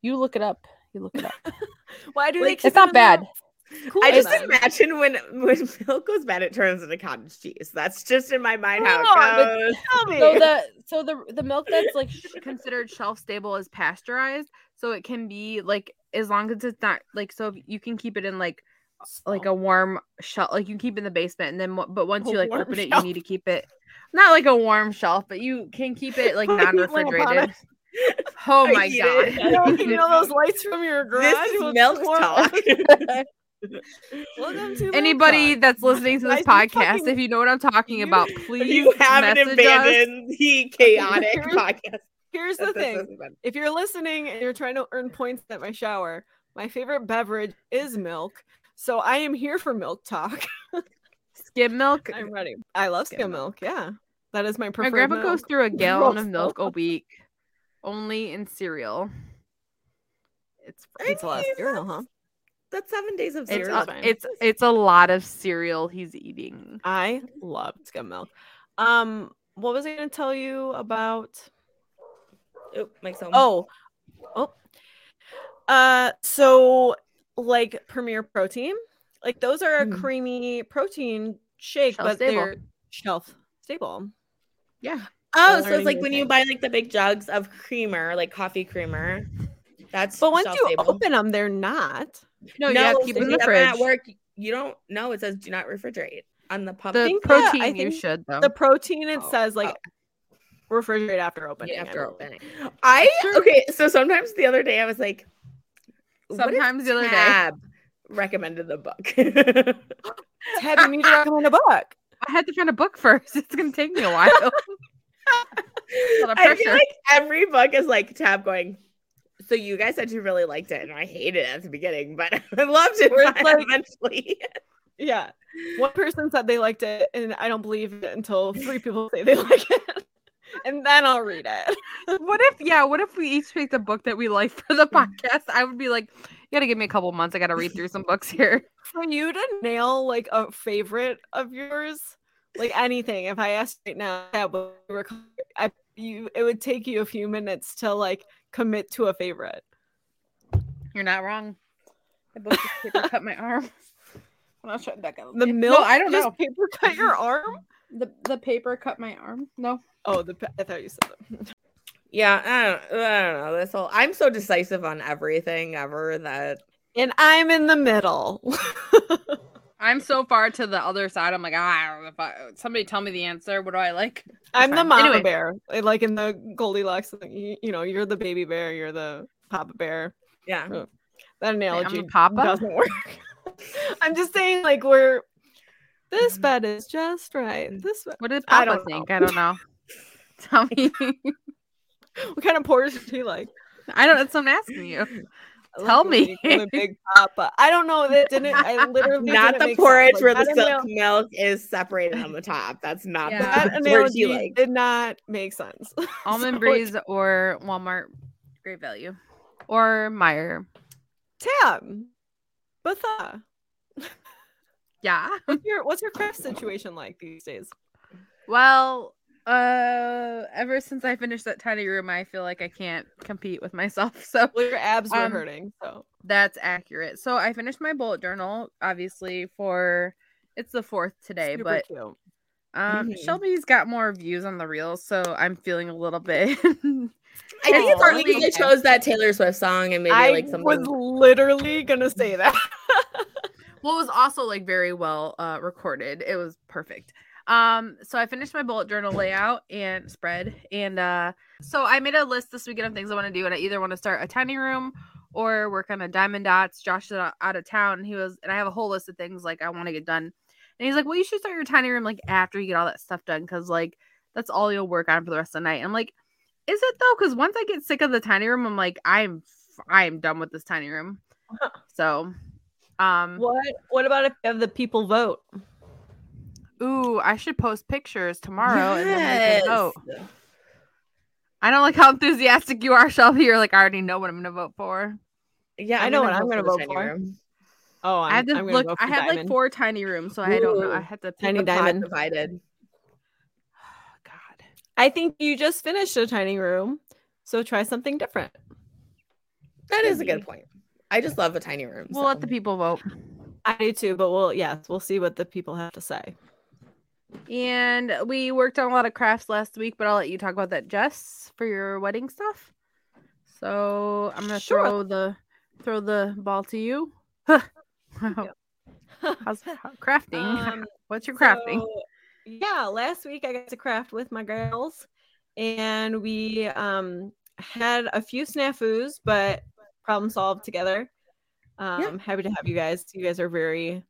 you look it up. You look it up. (laughs) Why do Like, they? it's not bad. Cool I just imagine when when (laughs) milk goes bad, it turns into cottage cheese. That's just in my mind how it goes. (laughs) Tell me. So the so the the milk that's like considered shelf stable is pasteurized, so it can be like as long as it's not like so if you can keep it in like like a warm shelf like you can keep it in the basement and then but once A you like open it you need to keep it not like a warm shelf but you can keep it like (laughs) Put a heat lamp on non-refrigerated oh my god it. you know, you know those (laughs) lights from your garage. This is milk talk. (laughs) Welcome to anybody that's listening to this podcast fucking- if you know what i'm talking about please you haven't message us. abandoned the chaotic podcast. Here's the thing: if you're listening and you're trying to earn points at my shower, my favorite beverage is milk. So I am here for milk talk. (laughs) skim milk I'm ready. I love Skim skim milk. Yeah, that is my My preferred. grandpa milk. goes through a gallon of milk a week, only in cereal. It's I It's a lot of mean, cereal, huh? That's seven days of it's cereal. a, it's it's a lot of cereal he's eating. I love skim milk. Um, what was I going to tell you about? Oh, Mike's home. Oh, oh. Uh, so like Premier Protein, like those are a Mm. creamy protein shake, Shelf but stable. they're shelf stable. Yeah, oh, so it's like when you buy like the big jugs of creamer, like coffee creamer. That's But once you stable. open them, they're not. no, you have to keep it in the fridge. At work, you don't know. It says do not refrigerate on the pub. The think that- protein you should though. The protein it Oh, says like oh. Refrigerate after opening. Yeah, after opening. I okay. So sometimes the other day I was like, what if Sometimes the other day. Tabb recommended the book. (laughs) Tabb, you need to recommend a book. I had to find a book first. (laughs) It's gonna take me a while. (laughs) lot of I feel like every book is like Tabb going. So you guys said you really liked it, and I hated it at the beginning, but I loved it like- eventually. Yeah. One person said they liked it, and I don't believe it until three people say they like it. And then I'll read it. (laughs) what if, yeah, what if we each picked a book that we like for the mm. podcast? I would be like, you gotta give me a couple months. I gotta read through some books here. (laughs) For you to nail like a favorite of yours, like anything, if I asked right now, yeah, what you were- I, you, it would take you a few minutes to like commit to a favorite. You're not wrong. I booked this paper cut my arm. (laughs) I'm not trying back out. The No. I don't just know. Paper cut your arm. The the paper cut my arm. No. Oh, the pa- I thought you said that. (laughs) Yeah, I don't, I don't know. This whole I'm so decisive on everything ever that And I'm in the middle. (laughs) I'm so far to the other side. I'm like, ah, I don't know if I, somebody tell me the answer. What do I like? I'm the mama Anyway. bear, like in the Goldilocks. You, you know, you're the baby bear. You're the papa bear. yeah. That I'm analogy the papa. doesn't work. (laughs) I'm just saying, like we're this mm-hmm. bed is just right. Mm. This bed. What did I Papa don't think? know. I don't know. (laughs) tell me. (laughs) What kind of porridge do you like? I don't. That's what I'm asking you. (laughs) Tell me. you call big papa. I don't know. That didn't. I literally Not didn't the porridge sense. where the that silk anal- milk is separated on the top. That's not Yeah. That the porridge you analogy like. did not make sense. Almond So, Breeze or Walmart, great value, or Meijer. Tam, Betha, Yeah. (laughs) what's your what's your craft situation like these days? Well, uh, ever since I finished that tiny room, I feel like I can't compete with myself. (laughs) So Well, your abs were Um, hurting, so that's accurate. So I finished my bullet journal, obviously for it's the fourth today, super but cute. um, Mhm. Shelby's got more views on the reels, so I'm feeling a little bit. (laughs) I think it's Aw, partly because I chose that Taylor Swift song and maybe I like something. I was literally gonna say that. Well, it was also like very well uh recorded. It was perfect. Um, so I finished my bullet journal layout and spread, and uh, so I made a list this weekend of things I want to do, and I either want to start a tiny room or work on a diamond dots. Josh is out of town, and he was, and I have a whole list of things like I want to get done, and he's like, "Well, you should start your tiny room like after you get all that stuff done, because like that's all you'll work on for the rest of the night." And I'm like, "Is it though? Because once I get sick of the tiny room, I'm like, I'm, I'm done with this tiny room." (laughs) So, um, what What about if you have the people vote? Ooh, I should post pictures tomorrow and then they Yes. can vote. I don't like how enthusiastic you are, Shelby. You're like, I already know what I'm gonna vote for. Yeah, I know what I'm gonna vote for. room. Oh, I'm, i had to I'm look. go I for had like four tiny rooms, so I don't know. I Ooh, had to pick tiny a The pot diamond. divided. God, I think you just finished a tiny room, so try something different. That is a good point. I just love a tiny room. we'll so. let the people vote. I do too, but we'll yes, we'll see what the people have to say. And we worked on a lot of crafts last week, but I'll let you talk about that, Jess, for your wedding stuff. So I'm gonna Sure. throw the throw the ball to you. (laughs) How's (laughs) how- crafting? Um, (laughs) What's your crafting? So, yeah, last week I got to craft with my girls, and we um had a few snafus, but problem solved together. Um, Yeah. happy to have you guys. You guys are very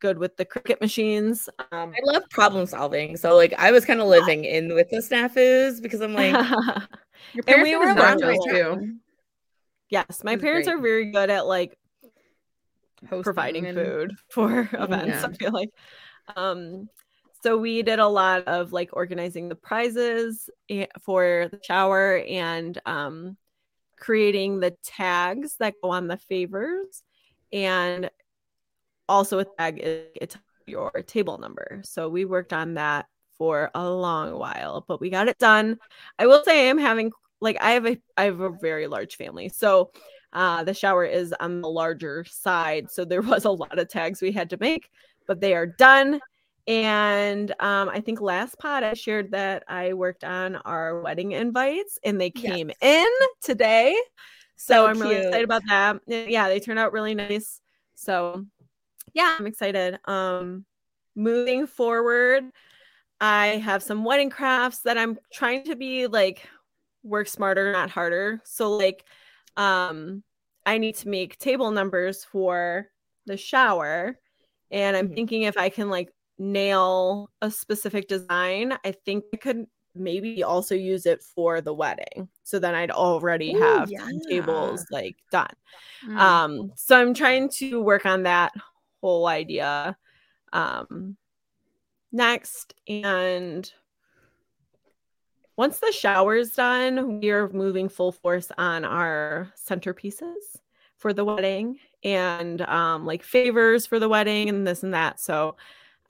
good with the Cricut machines. Um, I love problem solving. So like I was kind of living in with the snafus because I'm like (laughs) Your and we were laundry too. yes, my parents great. are very good at like Hosting providing and- food (laughs) for events. Yeah. I feel like. Um, so we did a lot of like organizing the prizes for the shower and um, creating the tags that go on the favors, and also a tag is it's your table number. So we worked on that for a long while, but we got it done. I will say I am having like I have a I have a very large family, so uh, the shower is on the larger side, so there was a lot of tags we had to make, but they are done. And um, I think last pod I shared that I worked on our wedding invites, and they Yes. came in today. So, So I'm really excited about that. Yeah, they turned out really nice. So yeah, I'm excited. Um, moving forward, I have some wedding crafts that I'm trying to be like work smarter, not harder. So like um I need to make table numbers for the shower And I'm Mhm. thinking if I can like nail a specific design, I think I could maybe also use it for the wedding. So then I'd already Ooh, have yeah. tables like done. Mm. Um, so I'm trying to work on that whole idea um next. And once the shower's done, we are moving full force on our centerpieces for the wedding and um like favors for the wedding and this and that. So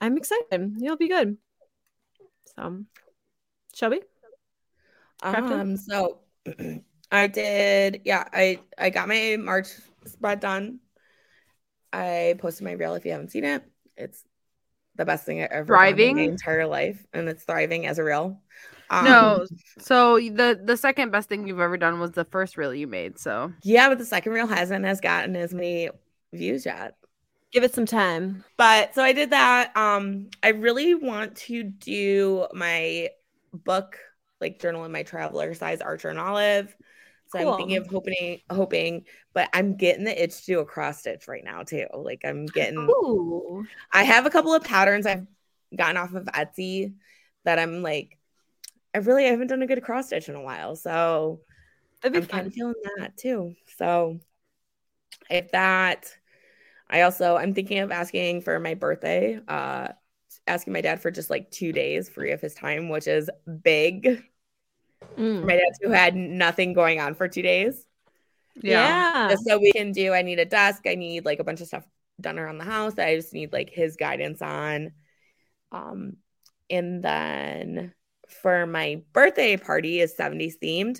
I'm excited. It'll be good. So Shelby? Crafted? Um, so (clears throat) I did, yeah, I I got my March spread done. I posted my reel if you haven't seen it. It's the best thing I ever done in Thriving? my entire life, and it's thriving as a reel. Um, no, so the the second best thing you've ever done was the first reel you made. So yeah, but the second reel hasn't has gotten as many views yet. Give it some time. But so I did that. Um, I really want to do my book, like journal in my traveler size Archer and Olive. So I'm thinking of hoping, hoping, but I'm getting the itch to do a cross stitch right now too. Like I'm getting, Ooh. I have a couple of patterns I've gotten off of Etsy that I'm like, I really haven't done a good cross stitch in a while. So That'd be I'm kind of feeling that too. So if that, I also I'm thinking of asking for my birthday, uh asking my dad for just like two days free of his time, which is big. Mm. My dad who had nothing going on for two days. Yeah. Just so we can do, I need a desk, I need like a bunch of stuff done around the house. that I just need like his guidance on. Um, and then for my birthday party is 70s themed.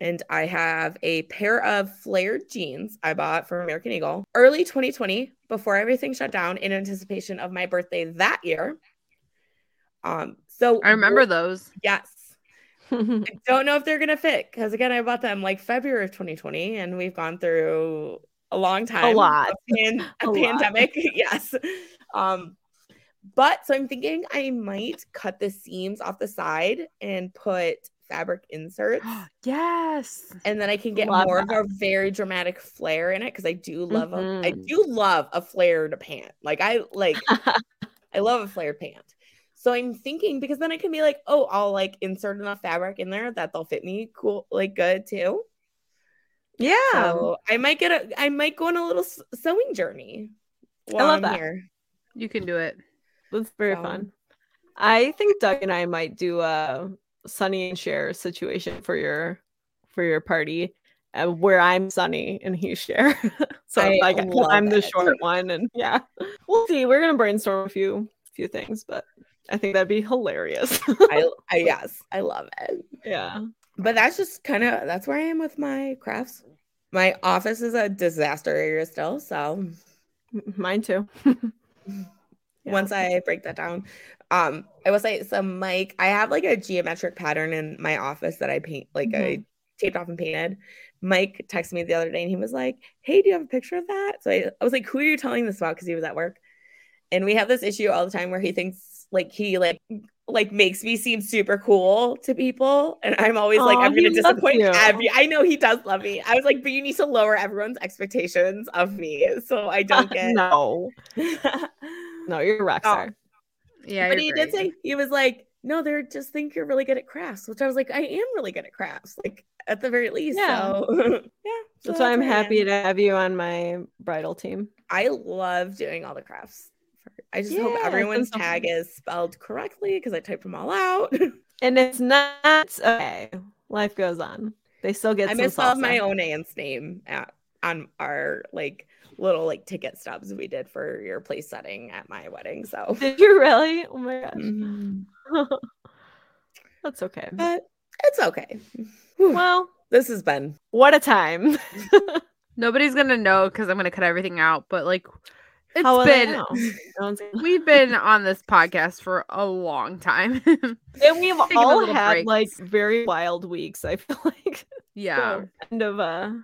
And I have a pair of flared jeans I bought from American Eagle early 2020 before everything shut down in anticipation of my birthday that year. Um, so I remember those. yes, (laughs) I don't know if they're gonna fit because again, I bought them like February of 2020, and we've gone through a long time, (laughs) a lot. of pan- a, A pandemic. (laughs) yes, um, but so I'm thinking I might cut the seams off the side and put fabric inserts, (gasps) yes. and then I can get Love more of a very dramatic flare in it because I do love a, I Mhm. do love a flared pant. Like I like (laughs) I love a flared pant. So I'm thinking because then I can be like, oh, I'll like insert enough fabric in there that they'll fit me cool, like good too. yeah. So I might get a, I might go on a little sewing journey. While love I'm that. Here. You can do it. That's very So- fun. I think Doug and I might do a Sonny and Cher situation for your for your party, uh, where I'm Sonny and he's Cher. (laughs) so I like I'm the short one, and yeah, we'll see. We're gonna brainstorm a few few things, but I think that'd be hilarious. I, I (laughs) yes, I love it. yeah. But that's just kind of that's where I am with my crafts. My office is a disaster area still, so Mine too. (laughs) Yeah. once I break that down. Um, I will say so Mike, I have like a geometric pattern in my office that I paint like I mm-hmm. taped off and painted. Mike texted me the other day and he was like, Hey, do you have a picture of that? So I, I was like, Who are you telling this about? Because he was at work. And we have this issue all the time where he thinks like he like like makes me seem super cool to people. And I'm always like, I'm gonna disappoint you. every I know he does love me. I was like, but you need to lower everyone's expectations of me. So I (laughs) don't get no, (laughs) no, you're a rock Oh, star. Yeah. but he did say he was like, no, they're just think you're really good at crafts, which I was like, I am really good at crafts, like at the very least. Yeah. So (laughs) yeah, so That's why I'm where I am. happy to have you on my bridal team. I love doing all the crafts. I just hope Yeah, it's everyone's tag is spelled correctly because I typed them all out. (laughs) And it's not okay. Life goes on. They still get I misspelled my own aunt's name at, on our like little like ticket stubs we did for your place setting at my wedding. So (laughs) Did you really? Oh my gosh. Mhm. (laughs) That's okay. but it's okay. Well, this has been what a time. (laughs) Nobody's gonna know because I'm gonna cut everything out. But like, it's How been? No we've been on this podcast for a long time. and we've all little had like very wild weeks. I feel like yeah. So, end of a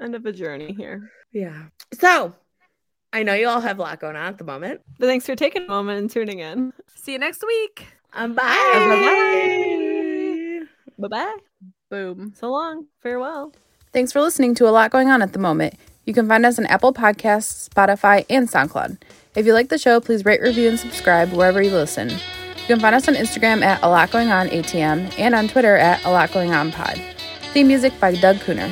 end of a journey here. Yeah. So I know you all have a lot going on at the moment. But thanks for taking a moment and tuning in. See you next week. Um, Bye. bye. Bye bye. Boom. So long. Farewell. Thanks for listening to A Lot Going On at the Moment. You can find us on Apple Podcasts, Spotify, and SoundCloud. If you like the show, please rate, review, and subscribe wherever you listen. You can find us on Instagram at a lot going on ATM and on Twitter at a lot going on pod. Theme music by Doug Kuenner.